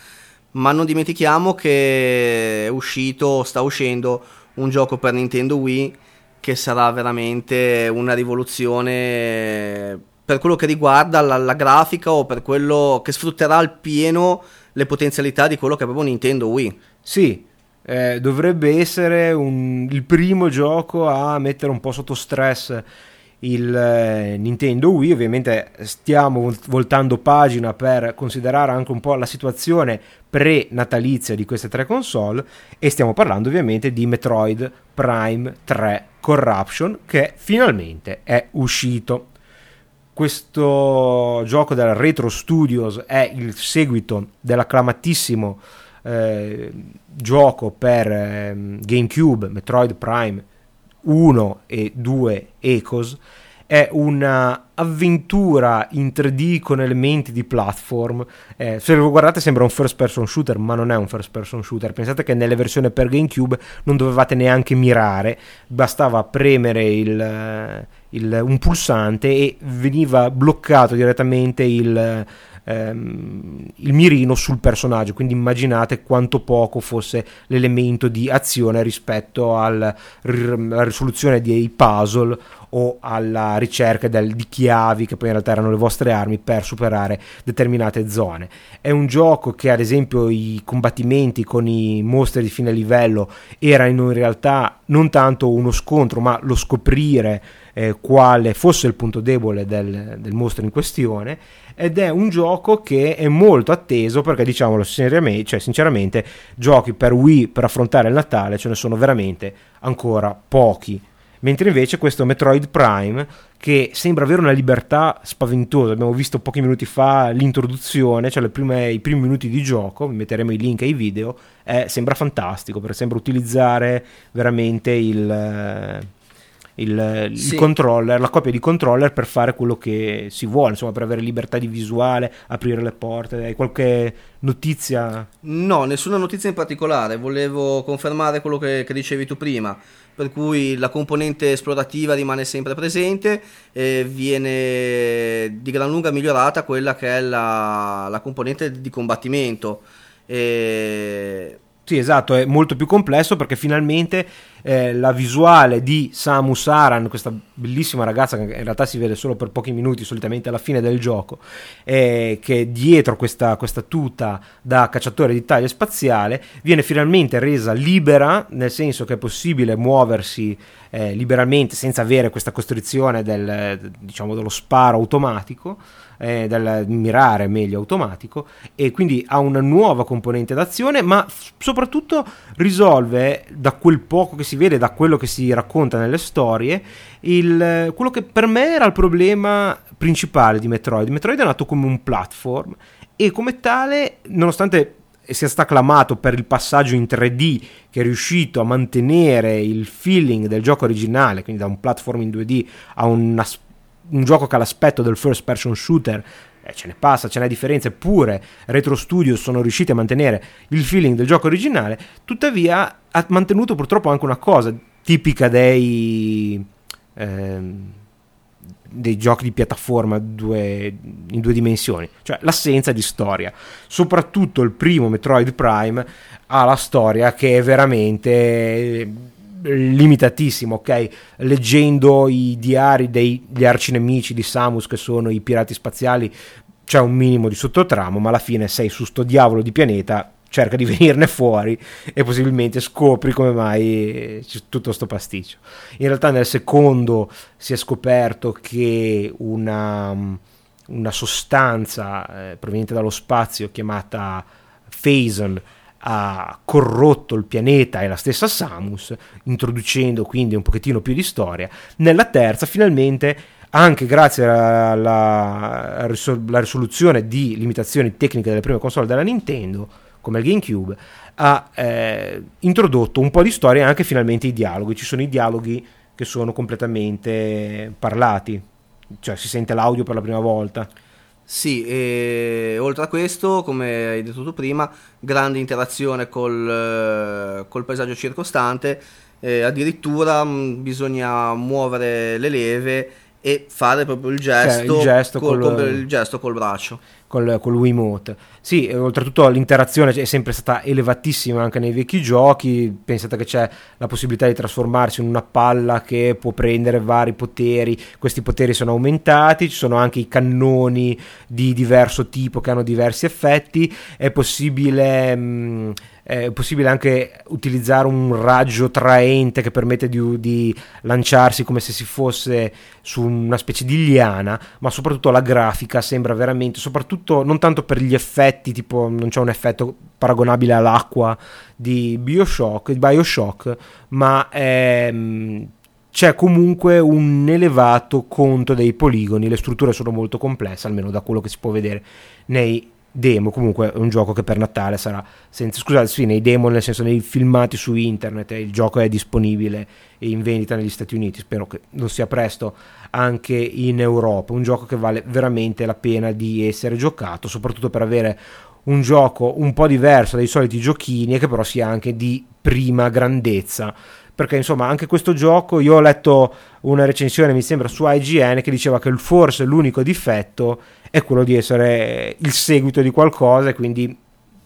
ma non dimentichiamo che è uscito, sta uscendo un gioco per Nintendo Wii che sarà veramente una rivoluzione per quello che riguarda la, la grafica o per quello che sfrutterà al pieno le potenzialità di quello che aveva Nintendo Wii. Sì, eh, dovrebbe essere un, il primo gioco a mettere un po' sotto stress il eh, Nintendo Wii. Ovviamente stiamo voltando pagina per considerare anche un po' la situazione pre-natalizia di queste tre console e stiamo parlando ovviamente di Metroid Prime 3 Corruption che finalmente è uscito. Questo gioco della Retro Studios è il seguito dell'acclamatissimo eh, gioco per eh, GameCube Metroid Prime 1 e 2 Ecos è un'avventura in 3D con elementi di platform. Eh, se lo guardate sembra un first person shooter, ma non è un first person shooter. Pensate che nelle versioni per GameCube non dovevate neanche mirare, bastava premere il, il, un pulsante e veniva bloccato direttamente il ehm, il mirino sul personaggio, quindi immaginate quanto poco fosse l'elemento di azione rispetto al, alla risoluzione dei puzzle o alla ricerca del, di chiavi che poi in realtà erano le vostre armi per superare determinate zone. È un gioco che ad esempio i combattimenti con i mostri di fine livello erano in realtà non tanto uno scontro ma lo scoprire eh, quale fosse il punto debole del, del mostro in questione ed è un gioco che è molto atteso perché diciamolo seriamente, cioè sinceramente giochi per Wii per affrontare il Natale ce ne sono veramente ancora pochi. Mentre invece questo Metroid Prime che sembra avere una libertà spaventosa abbiamo visto pochi minuti fa l'introduzione cioè prime, i primi minuti di gioco vi metteremo i link ai video eh, sembra fantastico perché sembra utilizzare veramente il il, il sì. controller, la copia di controller per fare quello che si vuole, insomma, per avere libertà di visuale, aprire le porte. Hai qualche notizia? No, nessuna notizia in particolare. Volevo confermare quello che, che dicevi tu prima. Per cui la componente esplorativa rimane sempre presente e viene di gran lunga migliorata quella che è la, la componente di combattimento. E sì, esatto, è molto più complesso perché finalmente eh, la visuale di Samus Aran, questa bellissima ragazza che in realtà si vede solo per pochi minuti, solitamente alla fine del gioco, eh, che dietro questa, questa tuta da cacciatore di taglia spaziale viene finalmente resa libera, nel senso che è possibile muoversi eh, liberamente senza avere questa costrizione del, diciamo, dello sparo automatico eh, del mirare meglio automatico e quindi ha una nuova componente d'azione ma soprattutto risolve da quel poco che si vede da quello che si racconta nelle storie il, quello che per me era il problema principale di Metroid. Metroid è nato come un platform e come tale nonostante sia stato acclamato per il passaggio in 3D che è riuscito a mantenere il feeling del gioco originale, quindi da un platform in 2D a una un gioco che ha l'aspetto del first person shooter eh, ce ne passa, ce n'è differenza, eppure Retro Studios sono riusciti a mantenere il feeling del gioco originale, tuttavia ha mantenuto purtroppo anche una cosa tipica dei, ehm, dei giochi di piattaforma due, in due dimensioni, cioè l'assenza di storia. Soprattutto il primo Metroid Prime ha la storia che è veramente limitatissimo, ok? Leggendo i diari degli arcinemici di Samus che sono i pirati spaziali c'è un minimo di sottotramo, ma alla fine sei su sto diavolo di pianeta, cerca di *laughs* venirne fuori e possibilmente scopri come mai c'è tutto sto pasticcio. In realtà nel secondo si è scoperto che una, una sostanza eh, proveniente dallo spazio chiamata Phazon ha corrotto il pianeta e la stessa Samus, introducendo quindi un pochettino più di storia. Nella terza, finalmente, anche grazie alla, risoluzione di limitazioni tecniche delle prime console della Nintendo, come il GameCube, ha eh, introdotto un po' di storia e anche finalmente i dialoghi. Ci sono i dialoghi che sono completamente parlati, cioè si sente l'audio per la prima volta. Sì, e oltre a questo, come hai detto tu prima, grande interazione col, col paesaggio circostante, eh, addirittura mh, mm, bisogna muovere le leve e fare proprio il gesto, cioè, il, gesto col, col, il gesto col braccio col, col Wiimote. Sì, oltretutto l'interazione è sempre stata elevatissima anche nei vecchi giochi. Pensate che c'è la possibilità di trasformarsi in una palla che può prendere vari poteri. Questi poteri sono aumentati, ci sono anche i cannoni di diverso tipo che hanno diversi effetti. È possibile. Mh, è possibile anche utilizzare un raggio traente che permette di, di, lanciarsi come se si fosse su una specie di liana, ma soprattutto la grafica sembra veramente, soprattutto non tanto per gli effetti, tipo non c'è un effetto paragonabile all'acqua di Bioshock, Bioshock ma ehm, c'è comunque un elevato conto dei poligoni, le strutture sono molto complesse, almeno da quello che si può vedere nei demo, comunque è un gioco che per Natale sarà senza scusate, sì, nei demo nel senso nei filmati su internet, il gioco è disponibile in vendita negli Stati Uniti, spero che non sia presto anche in Europa, un gioco che vale veramente la pena di essere giocato, soprattutto per avere un gioco un po' diverso dai soliti giochini e che però sia anche di prima grandezza perché insomma anche questo gioco io ho letto una recensione mi sembra su IGN che diceva che forse l'unico difetto è quello di essere il seguito di qualcosa e quindi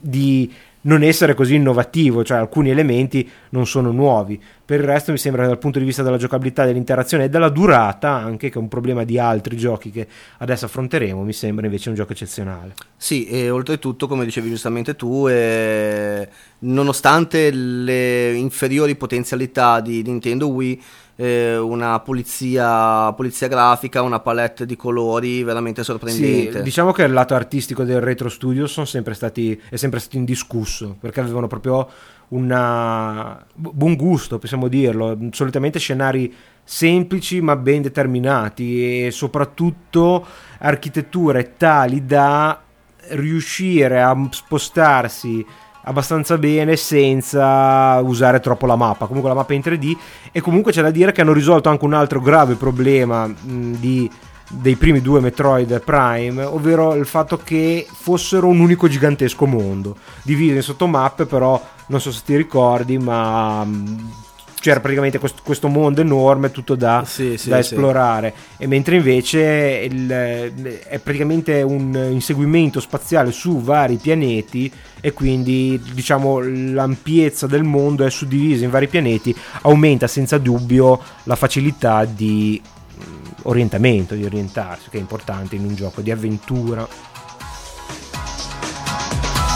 di non essere così innovativo, cioè alcuni elementi non sono nuovi. Per il resto mi sembra che dal punto di vista della giocabilità, dell'interazione e della durata, anche che è un problema di altri giochi che adesso affronteremo, mi sembra invece un gioco eccezionale. Sì, e oltretutto, come dicevi giustamente tu, eh, nonostante le inferiori potenzialità di Nintendo Wii, eh, una pulizia, pulizia, grafica, una palette di colori veramente sorprendente. Sì, diciamo che il lato artistico del Retro Studio sempre stati, è sempre stato indiscusso perché avevano proprio un buon gusto, possiamo dirlo. Solitamente scenari semplici ma ben determinati e soprattutto architetture tali da riuscire a spostarsi abbastanza bene senza usare troppo la mappa. Comunque la mappa è in 3D e comunque c'è da dire che hanno risolto anche un altro grave problema mh, di, dei primi due Metroid Prime, ovvero il fatto che fossero un unico gigantesco mondo, diviso in sottomappe, però non so se ti ricordi, ma mh, c'era praticamente questo, questo, mondo enorme tutto da, sì, sì, da esplorare. Sì. e mentre invece il, è praticamente un inseguimento spaziale su vari pianeti e quindi diciamo l'ampiezza del mondo è suddivisa in vari pianeti aumenta senza dubbio la facilità di orientamento di orientarsi che è importante in un gioco di avventura.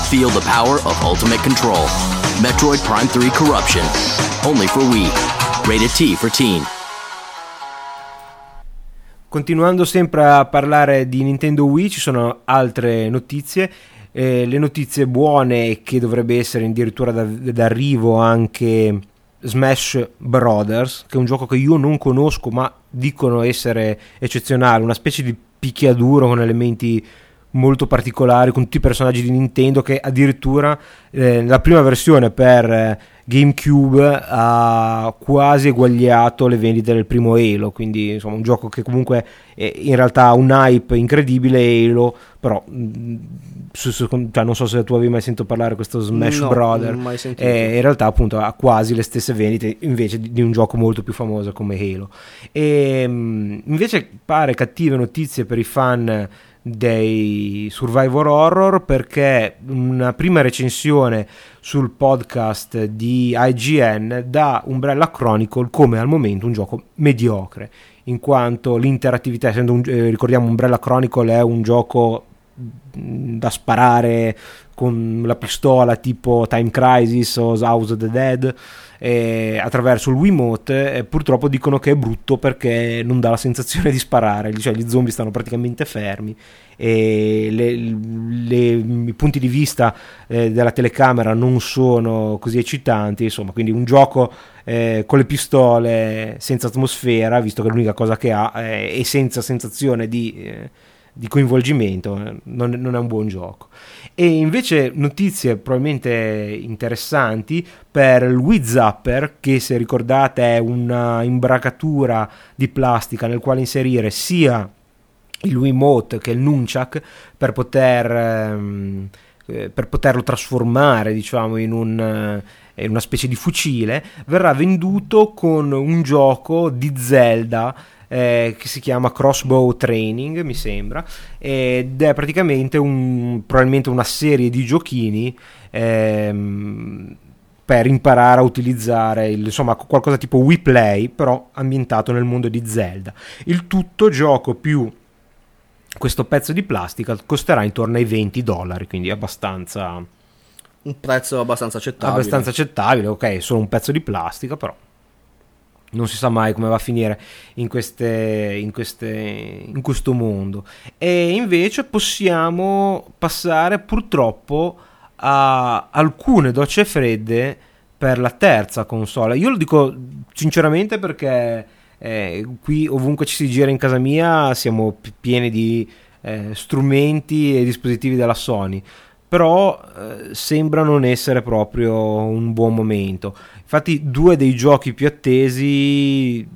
Feel the power of ultimate control Metroid Prime 3 Corruption Only for Wii. Rated T for Teen. Continuando sempre a parlare di Nintendo Wii, ci sono altre notizie. Eh, le notizie buone che dovrebbe essere addirittura d'arrivo anche Smash Brothers, che è un gioco che io non conosco ma dicono essere eccezionale, una specie di picchiaduro con elementi molto particolari con tutti i personaggi di Nintendo che addirittura eh, nella prima versione per eh, GameCube ha quasi eguagliato le vendite del primo Halo, quindi insomma un gioco che comunque in realtà ha un hype incredibile Halo, però mm, su, su, cioè, non so se tu avevi mai sentito parlare di questo Smash no, Brother, eh, in realtà appunto ha quasi le stesse vendite invece di, di un gioco molto più famoso come Halo. E mm, invece pare cattive notizie per i fan dei survivor horror perché una prima recensione sul podcast di IGN dà Umbrella Chronicle come al momento un gioco mediocre in quanto l'interattività essendo un, eh, ricordiamo Umbrella Chronicle è un gioco da sparare con la pistola tipo Time Crisis o House of the Dead eh, attraverso il Wiimote eh, purtroppo dicono che è brutto perché non dà la sensazione di sparare. Cioè gli zombie stanno praticamente fermi e le, le, i punti di vista eh, della telecamera non sono così eccitanti. Insomma quindi un gioco eh, con le pistole senza atmosfera visto che l'unica cosa che ha eh, e senza sensazione di eh, di coinvolgimento, non, non, è un buon gioco. E invece notizie probabilmente interessanti per il Wii Zapper, che se ricordate è una imbracatura di plastica nel quale inserire sia il Wiimote che il Nunchak per poter... Ehm, eh, per poterlo trasformare diciamo in, un, eh, in una specie di fucile verrà venduto con un gioco di Zelda eh, che si chiama Crossbow Training, mi sembra, ed è praticamente un, probabilmente una serie di giochini ehm, per imparare a utilizzare il, insomma qualcosa tipo Wii Play, però ambientato nel mondo di Zelda. Il tutto gioco più questo pezzo di plastica costerà intorno ai 20 dollari, quindi abbastanza un prezzo abbastanza accettabile. Abbastanza accettabile, ok, solo un pezzo di plastica, però non si sa mai come va a finire in, queste, in, queste, in questo mondo. E invece possiamo passare purtroppo a alcune docce fredde per la terza console. Io lo dico sinceramente perché eh, qui ovunque ci si gira in casa mia siamo pieni di eh, strumenti e dispositivi della Sony però eh, sembra non essere proprio un buon momento. Infatti due dei giochi più attesi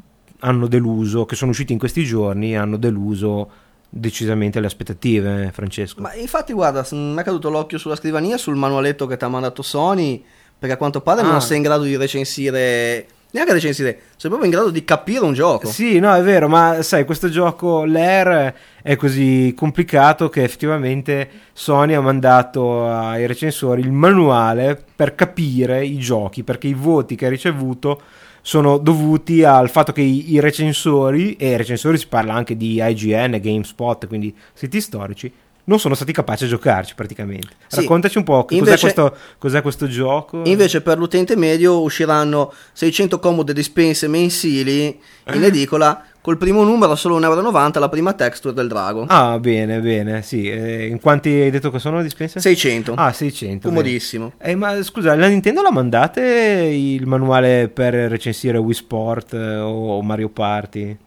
hanno deluso, che sono usciti in questi giorni, hanno deluso decisamente le aspettative, eh, Francesco. Ma infatti guarda, mi è caduto l'occhio sulla scrivania, sul manualetto che ti ha mandato Sony, perché a quanto pare Ah. non sei in grado di recensire, neanche recensire, sei proprio in grado di capire un gioco. Sì, no, è vero, ma sai, questo gioco, l'Air, è così complicato che effettivamente Sony ha mandato ai recensori il manuale per capire i giochi, perché i voti che ha ricevuto sono dovuti al fatto che i, recensori, e recensori si parla anche di IGN, GameSpot, quindi siti storici, non sono stati capaci a giocarci praticamente. Sì. Raccontaci un po' cos'è, Invece- questo, cos'è questo gioco. Invece per l'utente medio usciranno 600 comode dispense mensili in edicola, col primo numero solo 1,90 euro la prima texture del drago. Ah, bene, bene, sì. Eh, in quanti hai detto che sono dispense? 600. Ah, 600. bene. Comodissimo. Eh, ma scusa, la Nintendo la mandate il manuale per recensire Wii Sport eh, o Mario Party?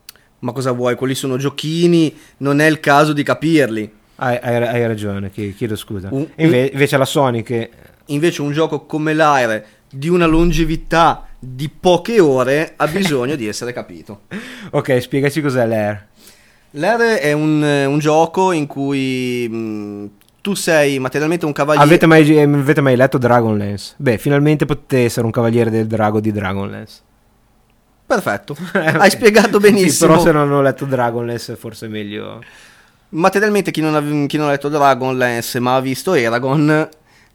Ma cosa vuoi? Quelli sono giochini, non è il caso di capirli. Hai, hai- hai ragione, chi- chiedo scusa. Un- inve- invece la Sony che... Invece un gioco come l'Aire di una longevità di poche ore ha bisogno di essere capito. *laughs* Ok, spiegaci cos'è l'Air. L'Aire è un, un gioco in cui mh, tu sei materialmente un cavaliere. Avete mai, eh, avete mai letto Dragonlance? Beh, finalmente potete essere un cavaliere del drago di Dragonlance. Perfetto, *laughs* hai spiegato Sì, benissimo. però se non hanno letto Dragonlance forse è meglio... Materialmente chi non, ha, chi non ha letto Dragonlance ma ha visto Eragon,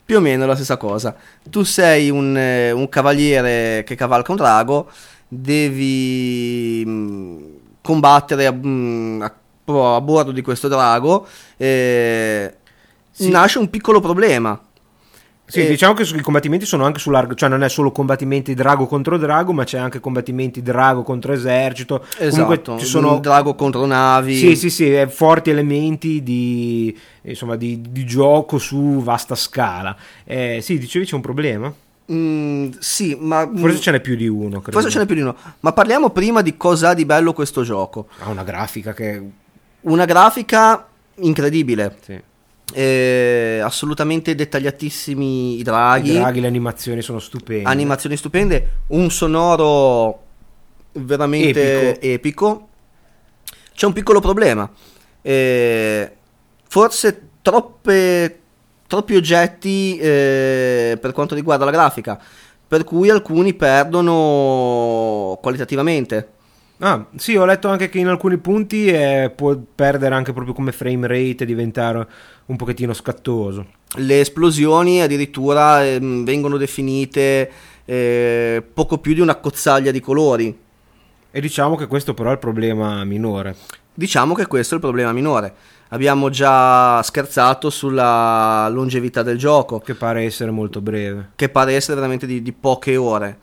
più o meno la stessa cosa. Tu sei un, eh, un cavaliere che cavalca un drago, devi mh, combattere a, mh, a- a bordo di questo drago. eh, Sì. Nasce un piccolo problema. Sì, E- diciamo che i combattimenti sono anche sull'argo, cioè non è solo combattimenti drago contro drago, ma c'è anche combattimenti drago contro esercito. Comunque Esatto, ci sono drago contro navi. Sì, sì, sì, forti elementi di, insomma, di, di gioco su vasta scala. Eh, sì, dicevi c'è un problema? Mm, sì, ma Forse ce n'è più di uno, credo. forse ce n'è più di uno. Ma parliamo prima di cosa ha di bello questo gioco. Ha una grafica che... Una grafica incredibile. Sì. Eh, assolutamente dettagliatissimi i draghi, I draghi, le animazioni sono stupende. animazioni stupende, un sonoro veramente epico. C'è un piccolo problema, eh, forse troppe, troppi oggetti eh, per quanto riguarda la grafica, per cui alcuni perdono qualitativamente. Ah, sì, ho letto anche che in alcuni punti eh, può perdere anche proprio come frame rate e diventare un pochettino scattoso. Le esplosioni addirittura ehm, vengono definite eh, poco più di una cozzaglia di colori. E diciamo che questo però è il problema minore. Diciamo che questo è il problema minore. Abbiamo già scherzato sulla longevità del gioco, Che pare essere molto breve. che pare essere veramente di, di poche ore.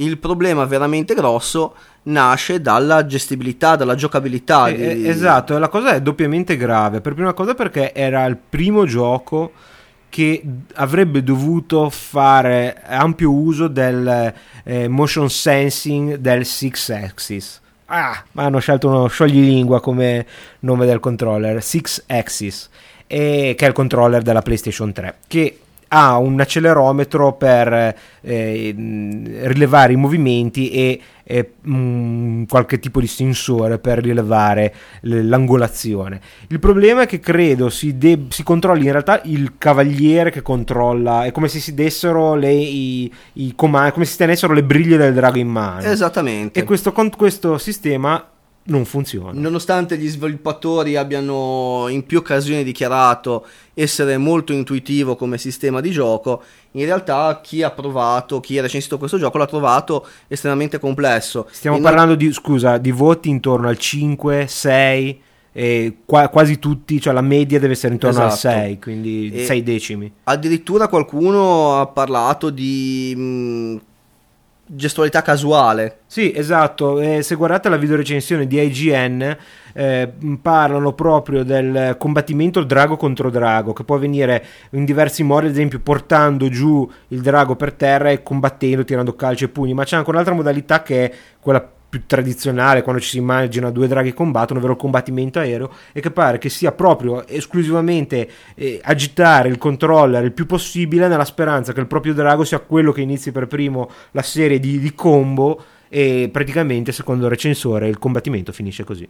Il problema veramente grosso nasce dalla gestibilità, dalla giocabilità. Eh, di- eh, esatto, la cosa è doppiamente grave. Per prima cosa perché era il primo gioco che avrebbe dovuto fare ampio uso del eh, motion sensing del Six Axis. Ah, ma hanno scelto uno scioglilingua come nome del controller, Six Axis, e- che è il controller della PlayStation 3, che ha un accelerometro per eh, rilevare i movimenti e eh, mh, qualche tipo di sensore per rilevare l'angolazione. Il problema è che credo si, de- si controlli in realtà il cavaliere che controlla, è come se si dessero le, i, i comandi, come se si tenessero le briglie del drago in mano. Esattamente. E questo, con questo sistema non funziona. Nonostante gli sviluppatori abbiano in più occasioni dichiarato essere molto intuitivo come sistema di gioco, in realtà chi ha provato, chi ha recensito questo gioco l'ha trovato estremamente complesso. Stiamo In- parlando di, scusa, di voti intorno al 5, 6, e qua- quasi tutti, cioè la media deve essere intorno al Esatto. 6, quindi E- 6 decimi. Addirittura qualcuno ha parlato di mh, gestualità casuale. Sì, esatto. eh, se guardate la videorecensione di IGN, eh, parlano proprio del combattimento drago contro drago, che può avvenire in diversi modi, ad esempio portando giù il drago per terra e combattendo, tirando calci e pugni. Ma c'è anche un'altra modalità che è quella più tradizionale quando ci si immagina due draghi che combattono, ovvero il combattimento aereo, e che pare che sia proprio esclusivamente eh, agitare il controller il più possibile nella speranza che il proprio drago sia quello che inizi per primo la serie di, di combo e praticamente secondo il recensore il combattimento finisce così.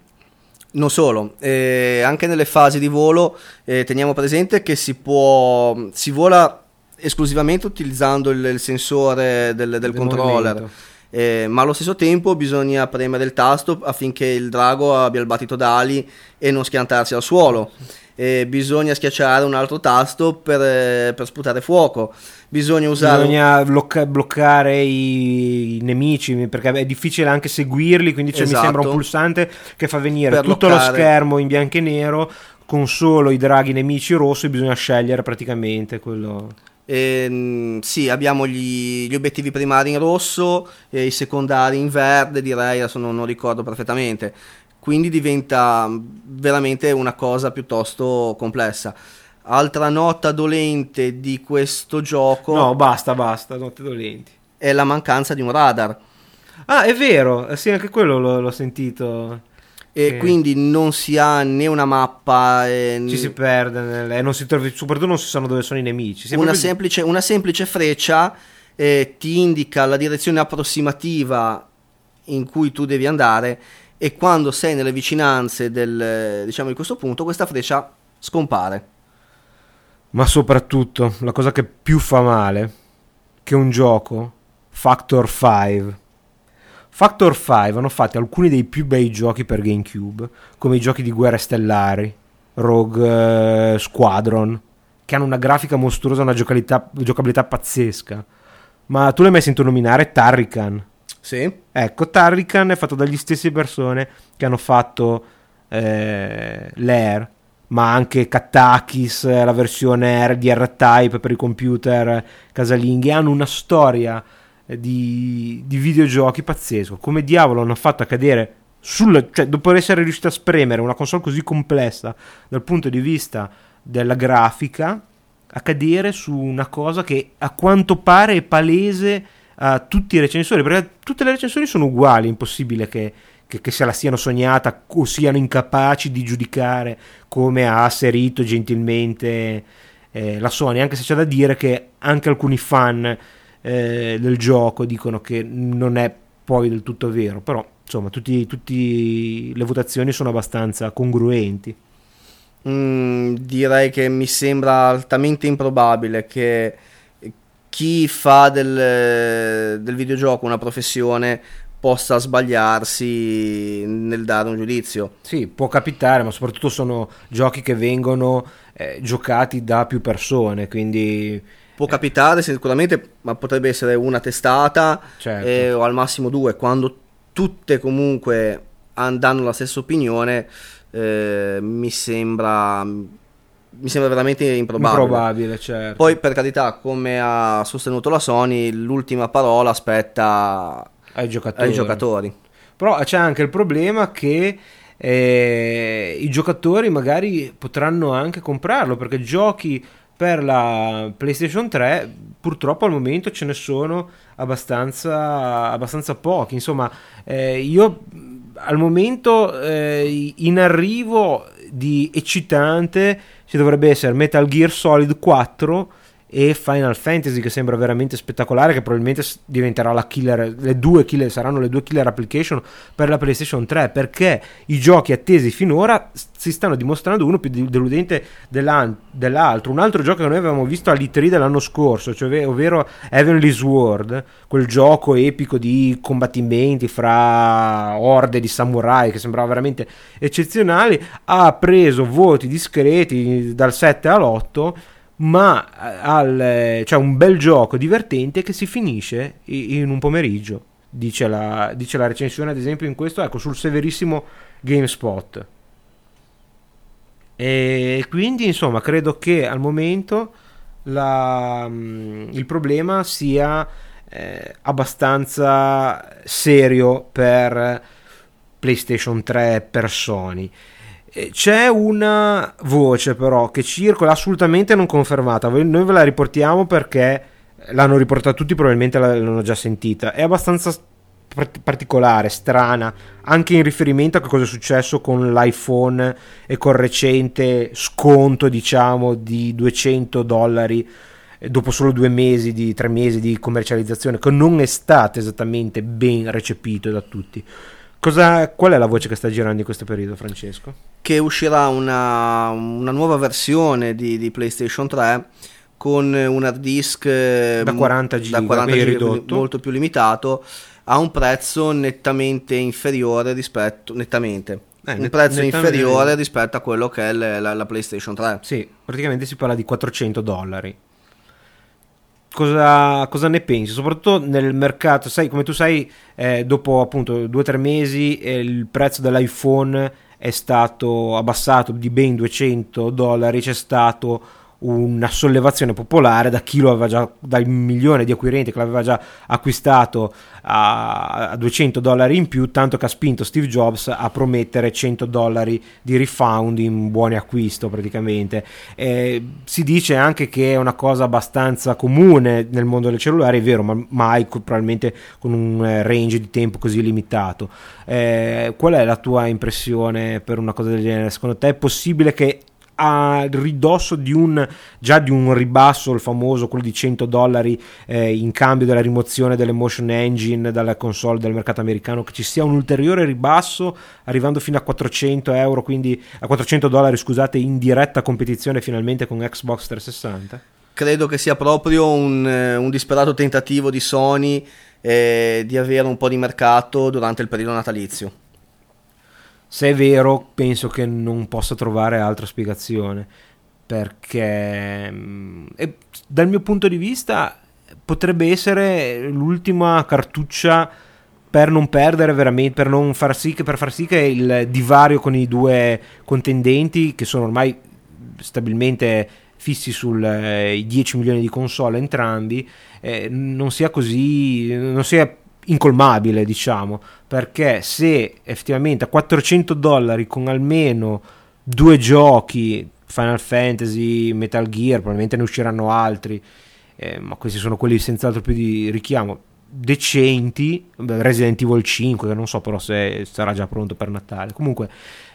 Non solo, eh, anche nelle fasi di volo eh, teniamo presente che si può si vola esclusivamente utilizzando il, il sensore del, del, Del controller. movimento. Eh, ma allo stesso tempo bisogna premere il tasto affinché il drago abbia il battito d'ali e non schiantarsi al suolo. Eh, bisogna schiacciare un altro tasto per, eh, per sputare fuoco. Bisogna usare Bisogna blocca- bloccare i, i nemici perché è difficile anche seguirli, quindi mi Esatto. sembra un pulsante che fa venire Per tutto lo bloccare. schermo in bianco e nero con solo i draghi nemici rossi bisogna scegliere praticamente quello. Ehm, sì, abbiamo gli, gli obiettivi primari in rosso e i secondari in verde, direi, adesso non, non ricordo perfettamente. Quindi diventa mm, veramente una cosa piuttosto complessa. Altra nota dolente di questo gioco No, basta, basta, notte dolenti. è la mancanza di un radar. Ah, è vero, sì, anche quello l'ho, l'ho sentito. E Sì. quindi non si ha né una mappa, eh, Ci si perde nel- e non si trova, soprattutto non si sanno dove sono i nemici. Una, proprio- semplice, una semplice freccia eh, ti indica la direzione approssimativa in cui tu devi andare e quando sei nelle vicinanze del, diciamo, di questo punto questa freccia scompare. Ma soprattutto, la cosa che più fa male, che un gioco, Factor 5. Factor 5 hanno fatto alcuni dei più bei giochi per GameCube, come i giochi di guerre stellari, Rogue eh, Squadron, che hanno una grafica mostruosa, una giocabilità, pazzesca. Ma tu l'hai mai sentito nominare Tarrican? Sì? Ecco, Tarrican è fatto dagli stessi persone che hanno fatto eh, l'Air, ma anche Katakis, eh, la versione R di R-Type per i computer casalinghi. Hanno una storia eh, di, di videogiochi pazzesco. Come diavolo hanno fatto a cadere sul, cioè, dopo essere riusciti a spremere una console così complessa dal punto di vista della grafica, a cadere su una cosa che a quanto pare è palese a tutti i recensori, perché tutte le recensioni sono uguali, impossibile che, che- che se la siano sognata o siano incapaci di giudicare come ha asserito gentilmente eh, la Sony, anche se c'è da dire che anche alcuni fan eh, del gioco dicono che non è poi del tutto vero, però insomma tutti le votazioni sono abbastanza congruenti. Mm, direi che mi sembra altamente improbabile che chi fa del, del videogioco una professione possa sbagliarsi nel dare un giudizio. Sì, può capitare, ma soprattutto sono giochi che vengono eh, giocati da più persone, quindi Può capitare sicuramente, ma potrebbe essere una testata Certo. eh, o al massimo due. Quando tutte comunque danno la stessa opinione, eh, mi sembra mi sembra veramente improbabile. improbabile, certo. Poi, per carità, come ha sostenuto la Sony, l'ultima parola aspetta ai giocatori. ai giocatori. Però c'è anche il problema che eh, i giocatori magari potranno anche comprarlo perché giochi per la PlayStation 3 purtroppo al momento ce ne sono abbastanza, abbastanza pochi. Insomma, eh, io mh, al momento eh, in arrivo di eccitante ci dovrebbe essere Metal Gear Solid 4 e Final Fantasy che sembra veramente spettacolare che probabilmente diventerà la killer le due killer saranno le due killer application per la PlayStation 3 perché i giochi attesi finora si stanno dimostrando uno più deludente dell'altro. Un altro gioco che noi avevamo visto all'E3 dell'anno scorso cioè, ovvero Heavenly Sword quel gioco epico di combattimenti fra orde di samurai che sembrava veramente eccezionale ha preso voti discreti dal 7 all'8 ma eh, al, eh, cioè un bel gioco divertente che si finisce in un pomeriggio dice la, dice la recensione ad esempio in questo ecco sul severissimo GameSpot. E quindi insomma credo che al momento la- mm, il problema sia eh, abbastanza serio per PlayStation 3 per Sony C'è una voce però che circola assolutamente non confermata. Noi ve la riportiamo perché l'hanno riportata tutti, probabilmente l'hanno già sentita. È abbastanza part- particolare, strana, anche in riferimento a che cosa è successo con l'iPhone e col recente sconto, diciamo, di 200 dollari eh, dopo solo due mesi, di, tre mesi di commercializzazione, che non è stato esattamente ben recepito da tutti. Cosa, qual è la voce che sta girando in questo periodo, Francesco? Che uscirà una, una nuova versione di, di PlayStation 3 con un hard disk Da 40 giga, da 40 quindi giga, ridotto. molto più limitato a un prezzo nettamente inferiore rispetto nettamente Eh, un net- prezzo inferiore rispetto a quello che è le- la, la PlayStation 3 Sì, praticamente si parla di 400 dollari. Cosa, cosa ne pensi? Soprattutto nel mercato, sai, come tu sai, eh, dopo appunto due o tre mesi eh, il prezzo dell'iPhone è stato abbassato di ben 200 dollari, c'è stato una sollevazione popolare da chi lo aveva già, dal milione di acquirenti che l'aveva già acquistato a, a 200 dollari in più, tanto che ha spinto Steve Jobs a promettere 100 dollari di refund in buoni acquisto praticamente. Eh, si dice anche che è una cosa abbastanza comune nel mondo del cellulare, è vero, ma mai probabilmente con un eh, range di tempo così limitato. Eh, qual è la tua impressione per una cosa del genere? Secondo te è possibile che a ridosso di un già di un ribasso il famoso quello di 100 dollari eh, in cambio della rimozione delle motion engine dalla console del mercato americano che ci sia un ulteriore ribasso arrivando fino a 400 euro quindi a 400 dollari scusate in diretta competizione finalmente con Xbox 360 credo che sia proprio un, eh, un disperato tentativo di Sony eh, di avere un po' di mercato durante il periodo natalizio se è vero penso che non possa trovare altra spiegazione perché mm, e dal mio punto di vista potrebbe essere l'ultima cartuccia per non perdere veramente per non far sì che far sì che il divario con i due contendenti che sono ormai stabilmente fissi sui 10 milioni di console entrambi eh, non sia così non sia incolmabile diciamo perché se effettivamente a 400 dollari con almeno due giochi Final Fantasy, Metal Gear probabilmente ne usciranno altri eh, ma questi sono quelli senz'altro più di richiamo decenti Resident Evil 5 che non so però se sarà già pronto per Natale. Comunque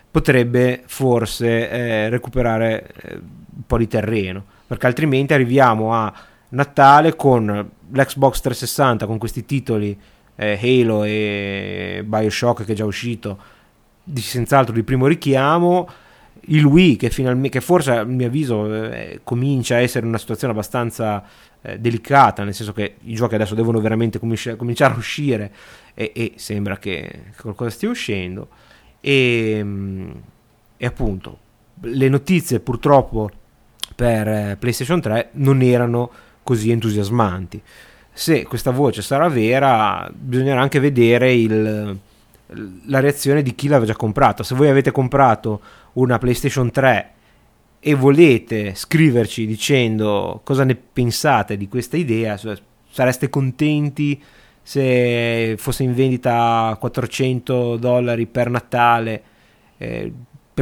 potrebbe forse eh, recuperare eh, un po' di terreno perché altrimenti arriviamo a Natale con l'Xbox 360 con questi titoli eh, Halo e Bioshock che è già uscito di, senz'altro di primo richiamo. Il Wii che, finalmente, che forse a mio avviso eh, comincia a essere una situazione abbastanza eh, delicata nel senso che i giochi adesso devono veramente cominci- cominciare a uscire e, e sembra che qualcosa stia uscendo. E, mm, e appunto le notizie purtroppo per eh, PlayStation 3 non erano così entusiasmanti se questa voce sarà vera bisognerà anche vedere il, la reazione di chi l'aveva già comprato. Se voi avete comprato una PlayStation 3 e volete scriverci dicendo cosa ne pensate di questa idea sareste contenti se fosse in vendita a 400 dollari per Natale eh,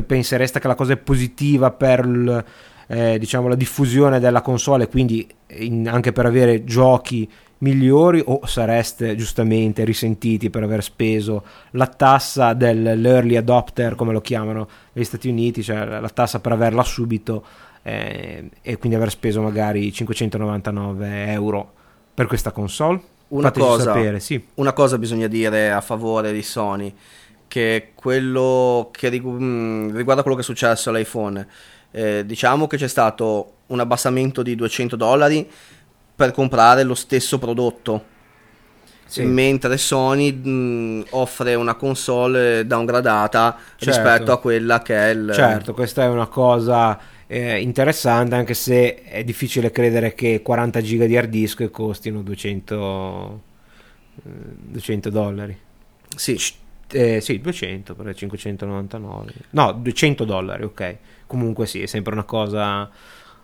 pensereste che la cosa è positiva per il, eh, diciamo, la diffusione della console quindi in, anche per avere giochi migliori o sareste giustamente risentiti per aver speso la tassa dell'early adopter come lo chiamano negli Stati Uniti cioè la tassa per averla subito eh, e quindi aver speso magari 599 euro per questa console una cosa, sapere, sì. una cosa bisogna dire a favore di Sony che quello che rigu- mh, riguarda quello che è successo all'iPhone eh, diciamo che c'è stato un abbassamento di 200 dollari per comprare lo stesso prodotto Sì. mentre Sony mh, offre una console downgradata Certo. rispetto a quella che è il Certo, questa è una cosa eh, interessante, anche se è difficile credere che 40 giga di hard disk costino 200, eh, 200 dollari. sì, Eh, sì, 200 per 599. No, 200 dollari, ok. Comunque sì, è sempre una cosa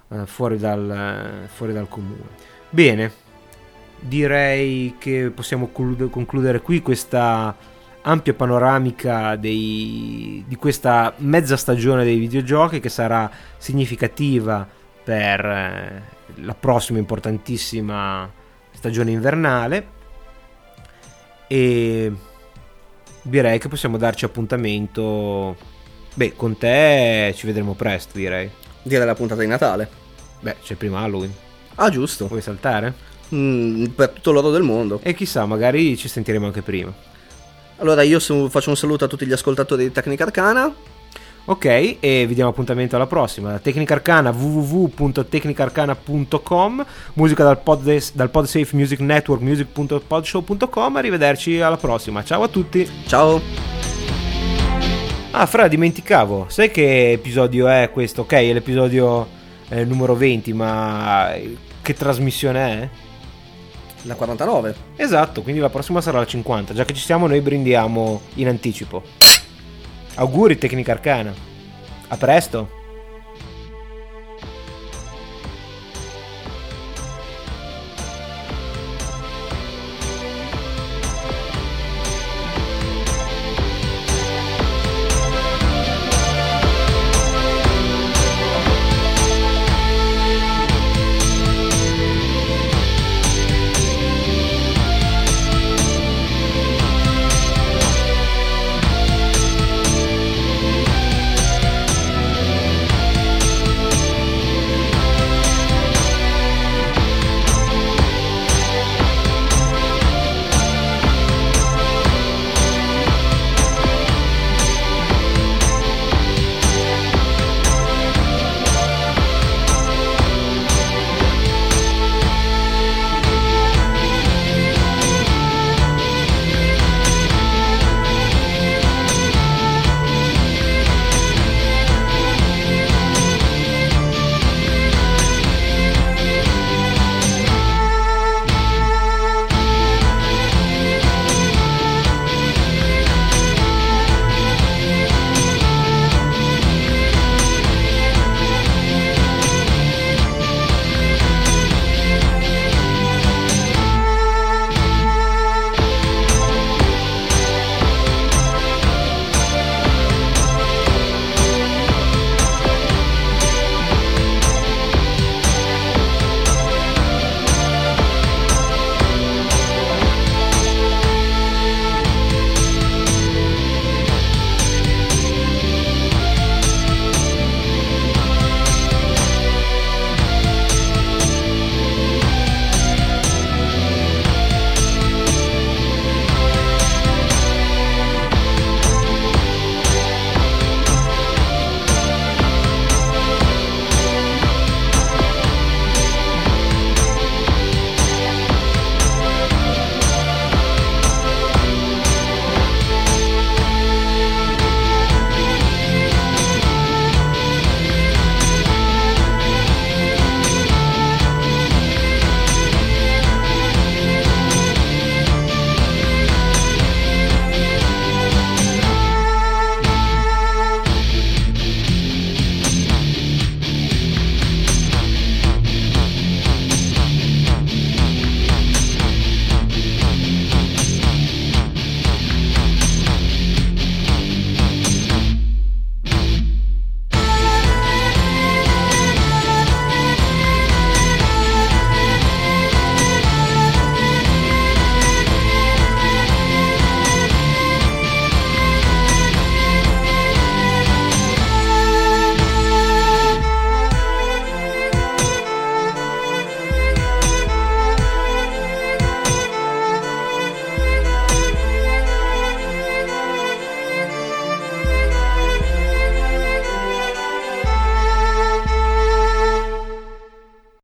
eh, fuori, dal, eh, fuori dal comune. Bene, direi che possiamo conclude- concludere qui questa ampia panoramica dei- di questa mezza stagione dei videogiochi che sarà significativa per eh, la prossima importantissima stagione invernale E direi che possiamo darci appuntamento. Beh, con te ci vedremo presto, direi. Direi la puntata di Natale. Beh, c'è prima Halloween. Ah, giusto. Vuoi saltare? Mm, per tutto l'oro del mondo. E chissà, magari ci sentiremo anche prima. Allora io faccio un saluto a tutti gli ascoltatori di Tecnica Arcana. Ok, e vi diamo appuntamento alla prossima. Tecnica Arcana www.tecnicarcana.com Musica dal, Poddes- dal Podsafe Music Network music.podshow.com Arrivederci alla prossima. Ciao a tutti. Ciao. Ah, Fra, dimenticavo. Sai che episodio è questo? Ok, è l'episodio eh, numero 20, ma che trasmissione è? La 49. Esatto, quindi la prossima sarà la 50. Già che ci siamo, noi brindiamo in anticipo. Auguri, Tecnica Arcana. A presto.